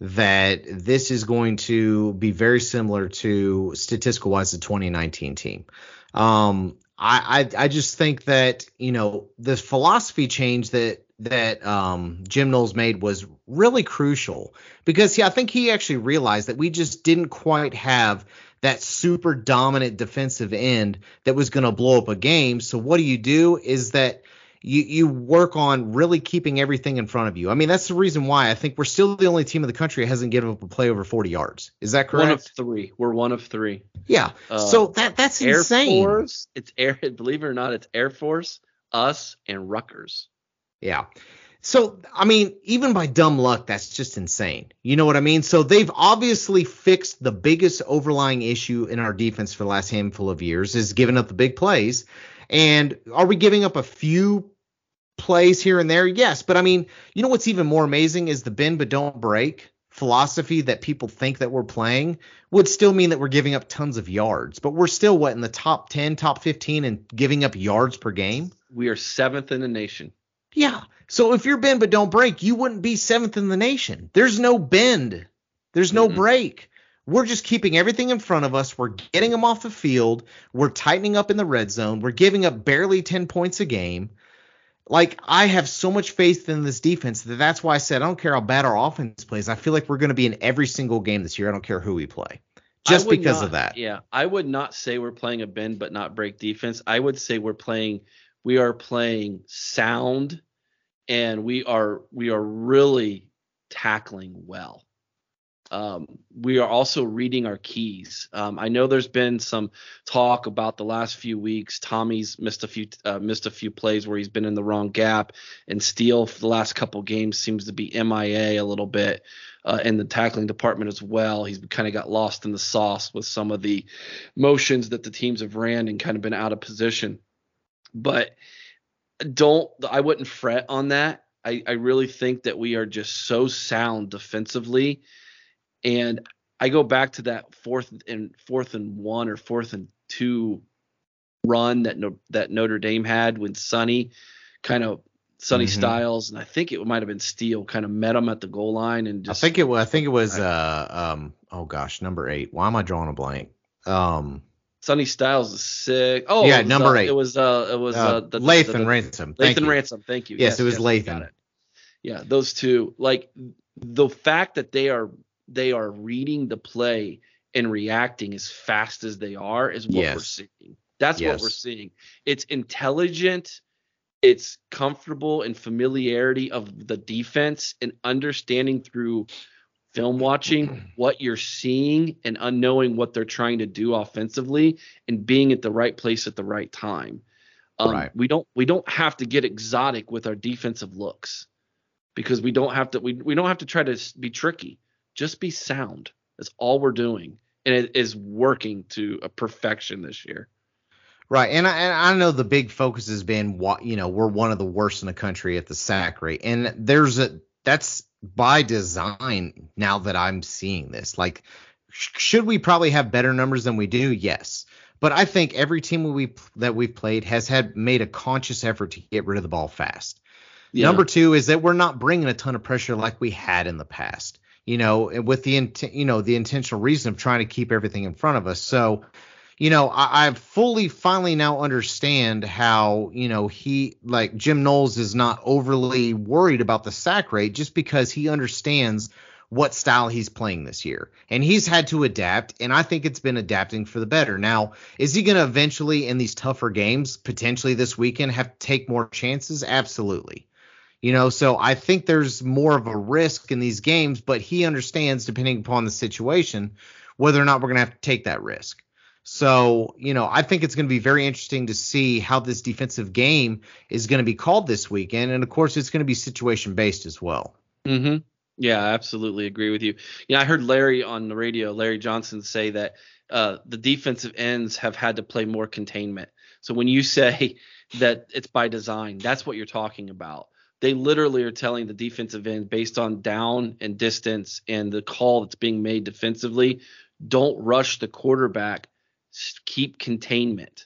that this is going to be very similar to statistical wise the 2019 team. Um, I, I, I just think that you know the philosophy change that that um, Jim Knowles made was really crucial because yeah, I think he actually realized that we just didn't quite have that super dominant defensive end that was going to blow up a game. So what do you do is that you you work on really keeping everything in front of you. I mean, that's the reason why I think we're still the only team in the country that hasn't given up a play over 40 yards. Is that correct? One of three. We're one of three. Yeah. Uh, so that that's Air insane. Force, it's Air. Believe it or not, it's Air Force, us, and Rutgers. Yeah. So, I mean, even by dumb luck, that's just insane. You know what I mean? So they've obviously fixed the biggest overlying issue in our defense for the last handful of years is giving up the big plays. And are we giving up a few plays here and there. Yes, but I mean, you know what's even more amazing is the bend but don't break philosophy that people think that we're playing would still mean that we're giving up tons of yards, but we're still what in the top 10, top 15 and giving up yards per game? We are seventh in the nation. Yeah. So if you're bend but don't break, you wouldn't be seventh in the nation. There's no bend. There's no mm-hmm. break. We're just keeping everything in front of us. We're getting them off the field. We're tightening up in the red zone. We're giving up barely 10 points a game like I have so much faith in this defense that that's why I said I don't care how bad our offense plays. I feel like we're going to be in every single game this year. I don't care who we play, just because not, of that. Yeah, I would not say we're playing a bend but not break defense. I would say we're playing we are playing sound and we are we are really tackling well. Um, we are also reading our keys. Um, I know there's been some talk about the last few weeks. Tommy's missed a few uh, missed a few plays where he's been in the wrong gap, and Steele for the last couple games seems to be MIA a little bit uh, in the tackling department as well. He's kind of got lost in the sauce with some of the motions that the teams have ran and kind of been out of position. But don't I wouldn't fret on that. I, I really think that we are just so sound defensively. And I go back to that fourth and fourth and one or fourth and two run that no, that Notre Dame had when Sonny kind of Sonny mm-hmm. Styles and I think it might have been Steele kind of met him at the goal line and just I think it was I think it was uh um oh gosh number eight. Why am I drawing a blank? Um Sonny Styles is sick. Oh yeah number uh, eight. it was uh it was uh, uh the, Lathan the, the, Ransom Lathan Ransom. Thank you. Yes, yes it was yes, Lathan. yeah those two like the fact that they are they are reading the play and reacting as fast as they are is what yes. we're seeing. That's yes. what we're seeing. It's intelligent, it's comfortable and familiarity of the defense and understanding through film watching what you're seeing and unknowing what they're trying to do offensively and being at the right place at the right time. Um, right. We don't we don't have to get exotic with our defensive looks because we don't have to we, we don't have to try to be tricky just be sound. That's all we're doing, and it is working to a perfection this year. Right, and I, and I know the big focus has been what you know we're one of the worst in the country at the sack rate, and there's a that's by design. Now that I'm seeing this, like, should we probably have better numbers than we do? Yes, but I think every team we that we've played has had made a conscious effort to get rid of the ball fast. Yeah. Number two is that we're not bringing a ton of pressure like we had in the past you know, with the intent, you know, the intentional reason of trying to keep everything in front of us. So, you know, I, I fully finally now understand how, you know, he like Jim Knowles is not overly worried about the sack rate just because he understands what style he's playing this year. And he's had to adapt, and I think it's been adapting for the better. Now, is he going to eventually, in these tougher games, potentially this weekend, have to take more chances? Absolutely. You know, so I think there's more of a risk in these games, but he understands, depending upon the situation, whether or not we're going to have to take that risk. So, you know, I think it's going to be very interesting to see how this defensive game is going to be called this weekend. And of course, it's going to be situation based as well. Mm-hmm. Yeah, I absolutely agree with you. Know, I heard Larry on the radio, Larry Johnson, say that uh, the defensive ends have had to play more containment. So when you say that it's by design, that's what you're talking about they literally are telling the defensive end based on down and distance and the call that's being made defensively, don't rush the quarterback, keep containment.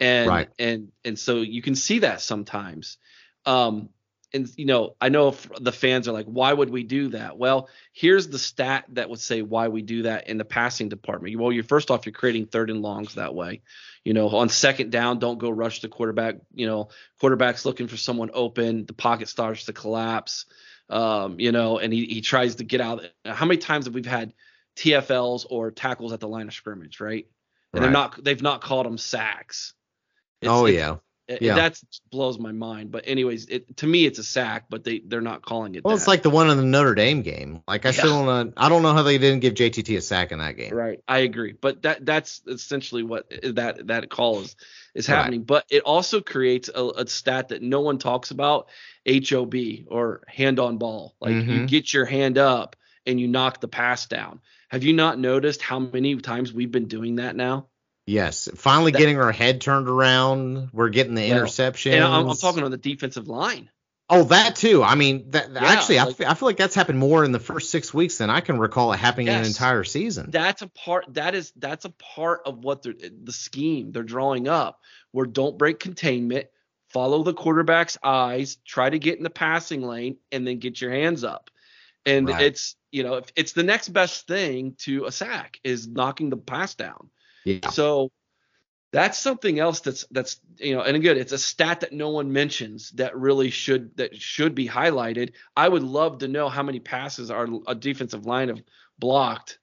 And right. and and so you can see that sometimes. Um, and you know, I know the fans are like, why would we do that? Well, here's the stat that would say why we do that in the passing department. Well, you're first off, you're creating third and longs that way. You know, on second down, don't go rush the quarterback. You know, quarterback's looking for someone open, the pocket starts to collapse. Um, you know, and he, he tries to get out. How many times have we had TFLs or tackles at the line of scrimmage, right? And right. they're not they've not called them sacks. It's, oh yeah. Yeah. That blows my mind. But anyways, it, to me it's a sack, but they they're not calling it. Well, that. it's like the one in the Notre Dame game. Like I yeah. still don't I don't know how they didn't give JTT a sack in that game. Right. I agree. But that that's essentially what that that call is is happening. Right. But it also creates a, a, stat that no one talks about, HOB or hand on ball. Like mm-hmm. you get your hand up and you knock the pass down. Have you not noticed how many times we've been doing that now? Yes, finally that, getting our head turned around. We're getting the well, interception. And I'm, I'm, talking on the defensive line. Oh, that too. I mean, that yeah, actually, like, I, feel, I feel like that's happened more in the first six weeks than I can recall it happening yes, in an entire season. That's a part. That is that's a part of what the scheme they're drawing up. Where don't break containment, follow the quarterback's eyes, try to get in the passing lane, and then get your hands up. And right. it's you know it's the next best thing to a sack is knocking the pass down. Yeah. So that's something else that's that's you know and again it's a stat that no one mentions that really should that should be highlighted. I would love to know how many passes our a defensive line have blocked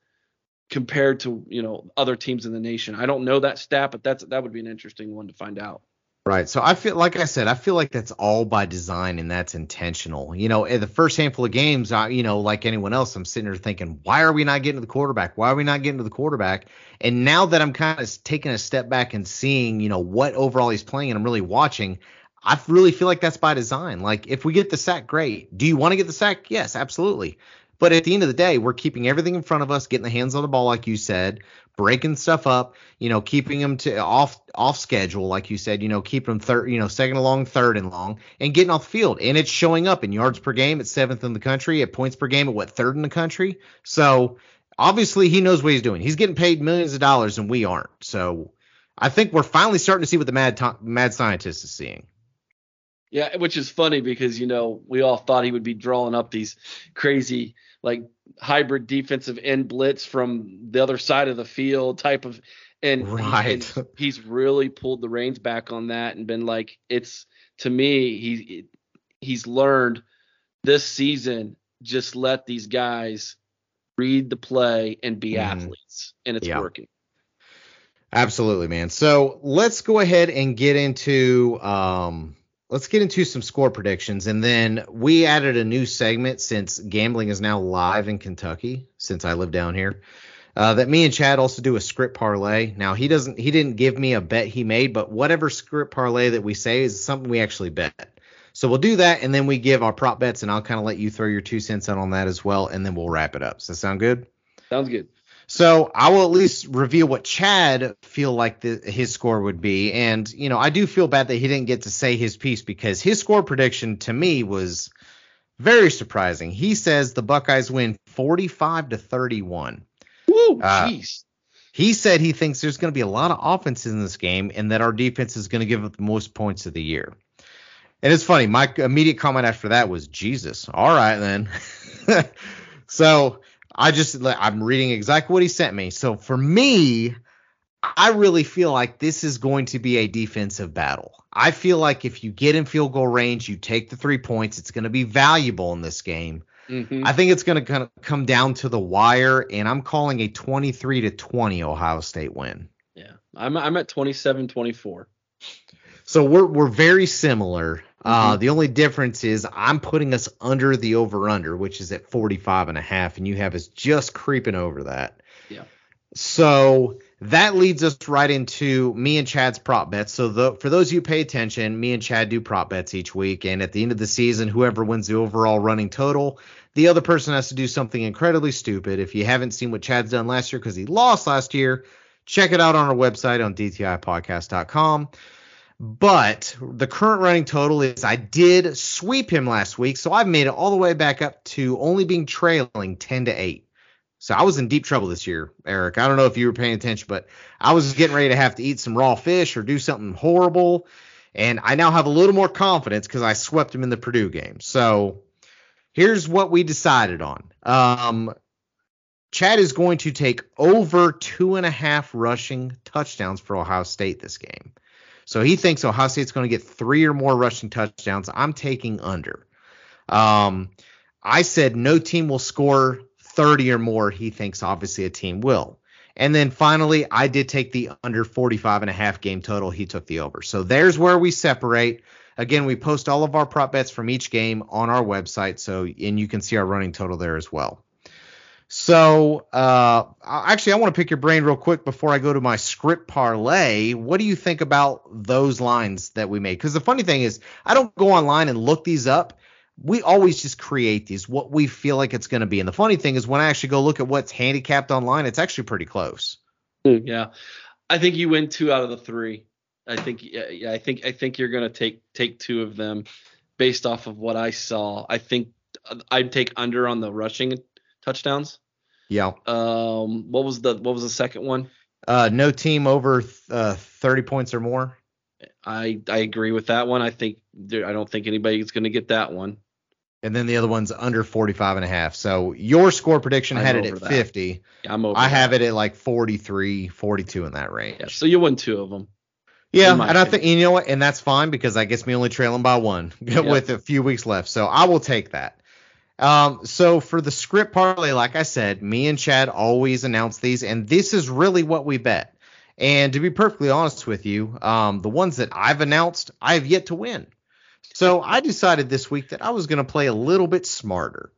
compared to you know other teams in the nation. I don't know that stat but that's that would be an interesting one to find out Right. So I feel like I said, I feel like that's all by design and that's intentional. You know, in the first handful of games, I, you know, like anyone else, I'm sitting there thinking, why are we not getting to the quarterback? Why are we not getting to the quarterback? And now that I'm kind of taking a step back and seeing, you know, what overall he's playing and I'm really watching, I really feel like that's by design. Like if we get the sack, great. Do you want to get the sack? Yes, absolutely. But at the end of the day, we're keeping everything in front of us, getting the hands on the ball, like you said, breaking stuff up, you know, keeping them to off off schedule, like you said, you know, keeping them third, you know, second and long, third and long, and getting off the field. And it's showing up in yards per game at seventh in the country, at points per game at what third in the country. So obviously he knows what he's doing. He's getting paid millions of dollars, and we aren't. So I think we're finally starting to see what the mad mad scientist is seeing. Yeah, which is funny because you know we all thought he would be drawing up these crazy like hybrid defensive end blitz from the other side of the field type of and, right. and he's really pulled the reins back on that and been like it's to me he he's learned this season just let these guys read the play and be mm. athletes and it's yeah. working absolutely man so let's go ahead and get into um let's get into some score predictions and then we added a new segment since gambling is now live in Kentucky since I live down here. Uh, that me and Chad also do a script parlay. Now he doesn't he didn't give me a bet he made, but whatever script parlay that we say is something we actually bet. So we'll do that and then we give our prop bets and I'll kind of let you throw your two cents out on that as well and then we'll wrap it up. Does that sound good? Sounds good. So I will at least reveal what Chad feel like the, his score would be, and you know I do feel bad that he didn't get to say his piece because his score prediction to me was very surprising. He says the Buckeyes win 45 to 31. Woo, uh, jeez. Uh, he said he thinks there's going to be a lot of offenses in this game and that our defense is going to give up the most points of the year. And it's funny, my immediate comment after that was Jesus. All right then. so I just I'm reading exactly what he sent me. So for me, I really feel like this is going to be a defensive battle. I feel like if you get in field goal range, you take the three points, it's going to be valuable in this game. Mm-hmm. I think it's going to kind of come down to the wire, and I'm calling a 23 to 20 Ohio State win. Yeah, I'm I'm at 27 24. So we're we're very similar. Uh, mm-hmm. the only difference is I'm putting us under the over under, which is at 45 and a half, and you have us just creeping over that. Yeah. So that leads us right into me and Chad's prop bets. So the, for those of you pay attention, me and Chad do prop bets each week, and at the end of the season, whoever wins the overall running total, the other person has to do something incredibly stupid. If you haven't seen what Chad's done last year because he lost last year, check it out on our website on dtipodcast.com. But the current running total is I did sweep him last week, so I've made it all the way back up to only being trailing 10 to 8. So I was in deep trouble this year, Eric. I don't know if you were paying attention, but I was getting ready to have to eat some raw fish or do something horrible. And I now have a little more confidence because I swept him in the Purdue game. So here's what we decided on. Um, Chad is going to take over two and a half rushing touchdowns for Ohio State this game. So he thinks Ohio State's going to get three or more rushing touchdowns. I'm taking under. Um, I said no team will score 30 or more. He thinks obviously a team will. And then finally, I did take the under 45 and a half game total. He took the over. So there's where we separate. Again, we post all of our prop bets from each game on our website. So, and you can see our running total there as well. So, uh, actually, I want to pick your brain real quick before I go to my script parlay. What do you think about those lines that we made? Because the funny thing is, I don't go online and look these up. We always just create these, what we feel like it's going to be. And the funny thing is, when I actually go look at what's handicapped online, it's actually pretty close. Yeah, I think you win two out of the three. I think, yeah, I think, I think you're going to take take two of them based off of what I saw. I think I'd take under on the rushing touchdowns. Yeah. Um, what was the what was the second one? Uh, no team over uh, 30 points or more. I I agree with that one. I think there, I don't think anybody's going to get that one. And then the other one's under 45 and a half. So your score prediction I'm had it at that. 50. Yeah, I'm over. I that. have it at like 43, 42 in that range. Yeah, so you win two of them. Yeah, and opinion. I think you know what, and that's fine because I guess me only trailing by one with a few weeks left. So I will take that. Um, so for the script parlay, like I said, me and Chad always announce these, and this is really what we bet. And to be perfectly honest with you, um, the ones that I've announced, I have yet to win. So I decided this week that I was going to play a little bit smarter.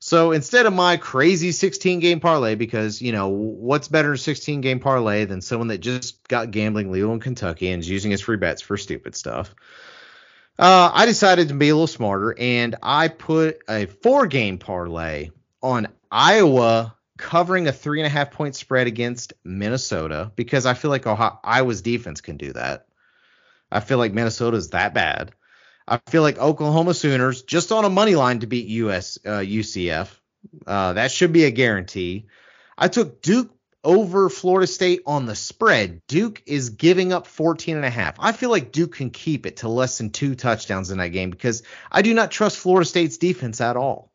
So instead of my crazy 16 game parlay, because you know what's better than 16 game parlay than someone that just got gambling legal in Kentucky and is using his free bets for stupid stuff. Uh, I decided to be a little smarter and I put a four game parlay on Iowa covering a three and a half point spread against Minnesota because I feel like Ohio, Iowa's defense can do that. I feel like Minnesota's that bad. I feel like Oklahoma Sooners just on a money line to beat US uh, UCF. Uh, that should be a guarantee. I took Duke over Florida State on the spread. Duke is giving up 14 and a half. I feel like Duke can keep it to less than two touchdowns in that game because I do not trust Florida State's defense at all.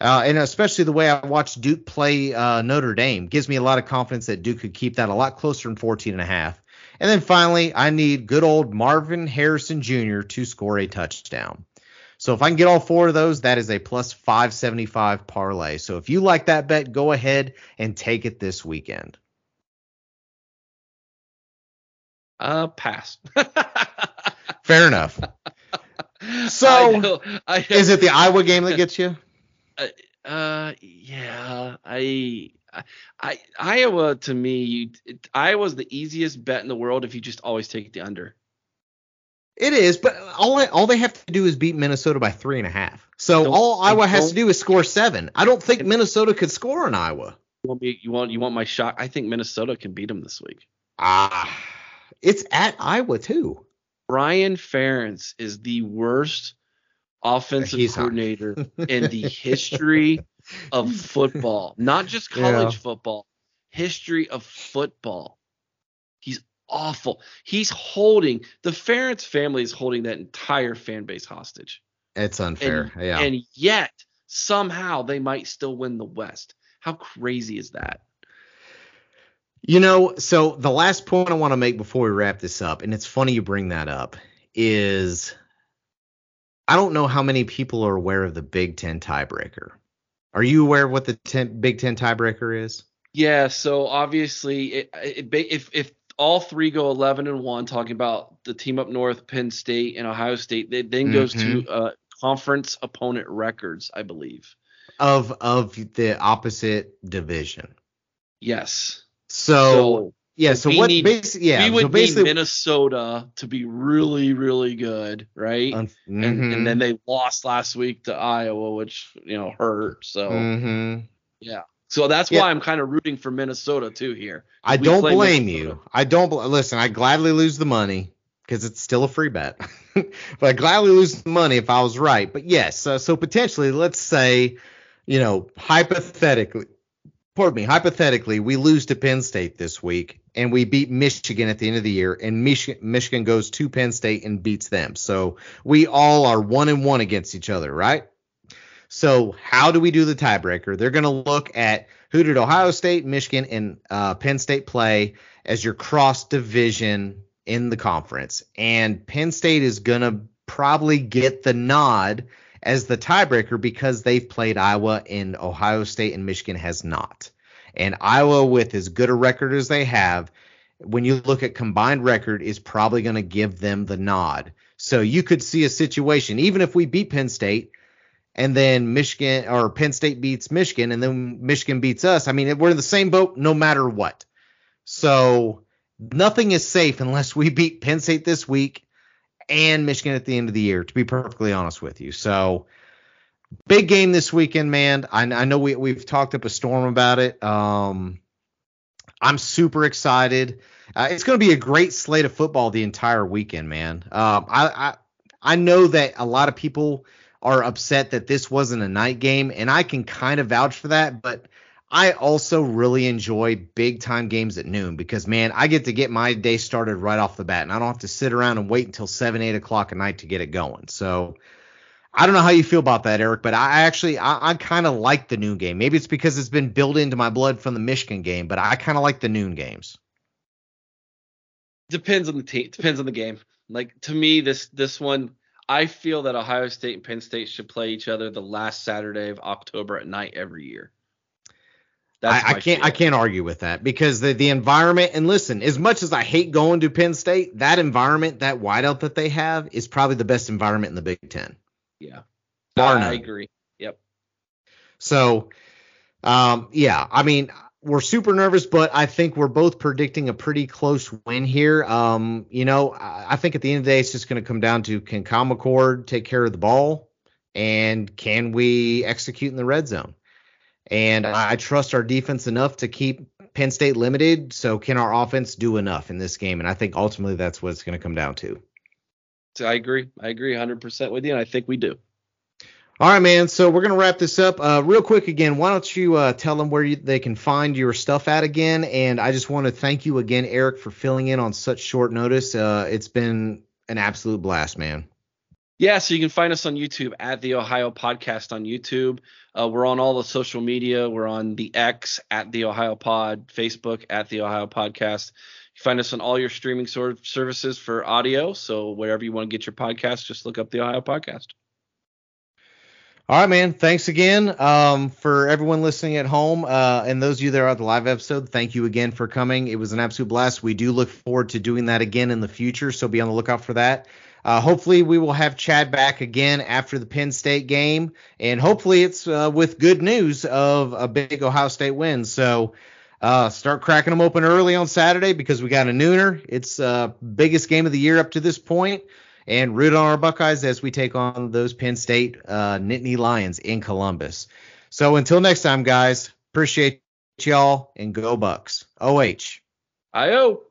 Uh, and especially the way I watched Duke play uh, Notre Dame gives me a lot of confidence that Duke could keep that a lot closer than 14 and a half. And then finally, I need good old Marvin Harrison Jr. to score a touchdown. So if I can get all four of those, that is a plus 575 parlay. So if you like that bet, go ahead and take it this weekend. Uh, pass. Fair enough. So I know, I know. is it the Iowa game that gets you? Uh, uh yeah, I I, Iowa to me, you, it, Iowa's the easiest bet in the world if you just always take the under. It is, but all I, all they have to do is beat Minnesota by three and a half. So don't, all Iowa has to do is score seven. I don't think Minnesota could score in Iowa. You want, me, you want you want my shot? I think Minnesota can beat them this week. Ah, it's at Iowa too. Brian Ferentz is the worst offensive He's coordinator in the history of football, not just college yeah. football, history of football. He's awful. He's holding the Ferentz family is holding that entire fan base hostage. It's unfair. And, yeah. And yet somehow they might still win the West. How crazy is that? You know, so the last point I want to make before we wrap this up, and it's funny you bring that up, is I don't know how many people are aware of the Big Ten tiebreaker. Are you aware of what the ten, Big Ten tiebreaker is? Yeah. So obviously, it, it, if if all three go 11 and one, talking about the team up north, Penn State and Ohio State, it then goes mm-hmm. to uh, conference opponent records, I believe. Of of the opposite division. Yes. So, so yeah, so what need, basically yeah, we would so basically, need Minnesota to be really, really good, right? mm-hmm. and, and then they lost last week to Iowa, which you know hurt. So mm-hmm. yeah. So that's yeah. why I'm kind of rooting for Minnesota too here. I don't blame Minnesota. you. I don't bl- listen. I gladly lose the money because it's still a free bet. but I gladly lose the money if I was right. But yes, uh, so potentially, let's say, you know, hypothetically, pardon me, hypothetically, we lose to Penn State this week and we beat Michigan at the end of the year, and Michigan, Michigan goes to Penn State and beats them. So we all are one and one against each other, right? So how do we do the tiebreaker? They're going to look at who did Ohio State, Michigan, and uh, Penn State play as your cross division in the conference, and Penn State is going to probably get the nod as the tiebreaker because they've played Iowa and Ohio State and Michigan has not. And Iowa, with as good a record as they have, when you look at combined record, is probably going to give them the nod. So you could see a situation, even if we beat Penn State and then Michigan or Penn State beats Michigan and then Michigan beats us. I mean, we're in the same boat no matter what. So nothing is safe unless we beat Penn State this week and Michigan at the end of the year, to be perfectly honest with you. So big game this weekend, man. I, I know we we've talked up a storm about it. Um, I'm super excited. Uh, it's going to be a great slate of football the entire weekend, man. Um, I, I I know that a lot of people are upset that this wasn't a night game, and I can kind of vouch for that. But I also really enjoy big time games at noon because man, I get to get my day started right off the bat, and I don't have to sit around and wait until seven, eight o'clock at night to get it going. So I don't know how you feel about that, Eric, but I actually I, I kind of like the noon game. Maybe it's because it's been built into my blood from the Michigan game, but I kind of like the noon games. Depends on the team. Depends on the game. Like to me, this this one, I feel that Ohio State and Penn State should play each other the last Saturday of October at night every year. That's I, I can't I can't argue with that because the the environment and listen, as much as I hate going to Penn State, that environment, that whiteout that they have, is probably the best environment in the Big Ten. Yeah. Bar I agree. Yep. So, um, yeah, I mean, we're super nervous, but I think we're both predicting a pretty close win here. Um, you know, I, I think at the end of the day, it's just going to come down to can Kyle McCord take care of the ball, and can we execute in the red zone? And I, I trust our defense enough to keep Penn State limited. So can our offense do enough in this game? And I think ultimately that's what it's going to come down to. I agree. I agree 100% with you, and I think we do. All right, man. So we're gonna wrap this up uh, real quick again. Why don't you uh, tell them where you, they can find your stuff at again? And I just want to thank you again, Eric, for filling in on such short notice. Uh, it's been an absolute blast, man. Yeah, so you can find us on YouTube at the Ohio Podcast on YouTube. Uh, we're on all the social media. We're on the X at the Ohio Pod, Facebook at the Ohio Podcast. You find us on all your streaming sor- services for audio. So wherever you want to get your podcast, just look up the Ohio Podcast. All right, man. Thanks again um, for everyone listening at home uh, and those of you that are at the live episode. Thank you again for coming. It was an absolute blast. We do look forward to doing that again in the future, so be on the lookout for that. Uh, hopefully, we will have Chad back again after the Penn State game, and hopefully, it's uh, with good news of a big Ohio State win. So, uh, start cracking them open early on Saturday because we got a nooner. It's uh, biggest game of the year up to this point, and root on our Buckeyes as we take on those Penn State uh, Nittany Lions in Columbus. So, until next time, guys, appreciate y'all and go Bucks. OH. IO.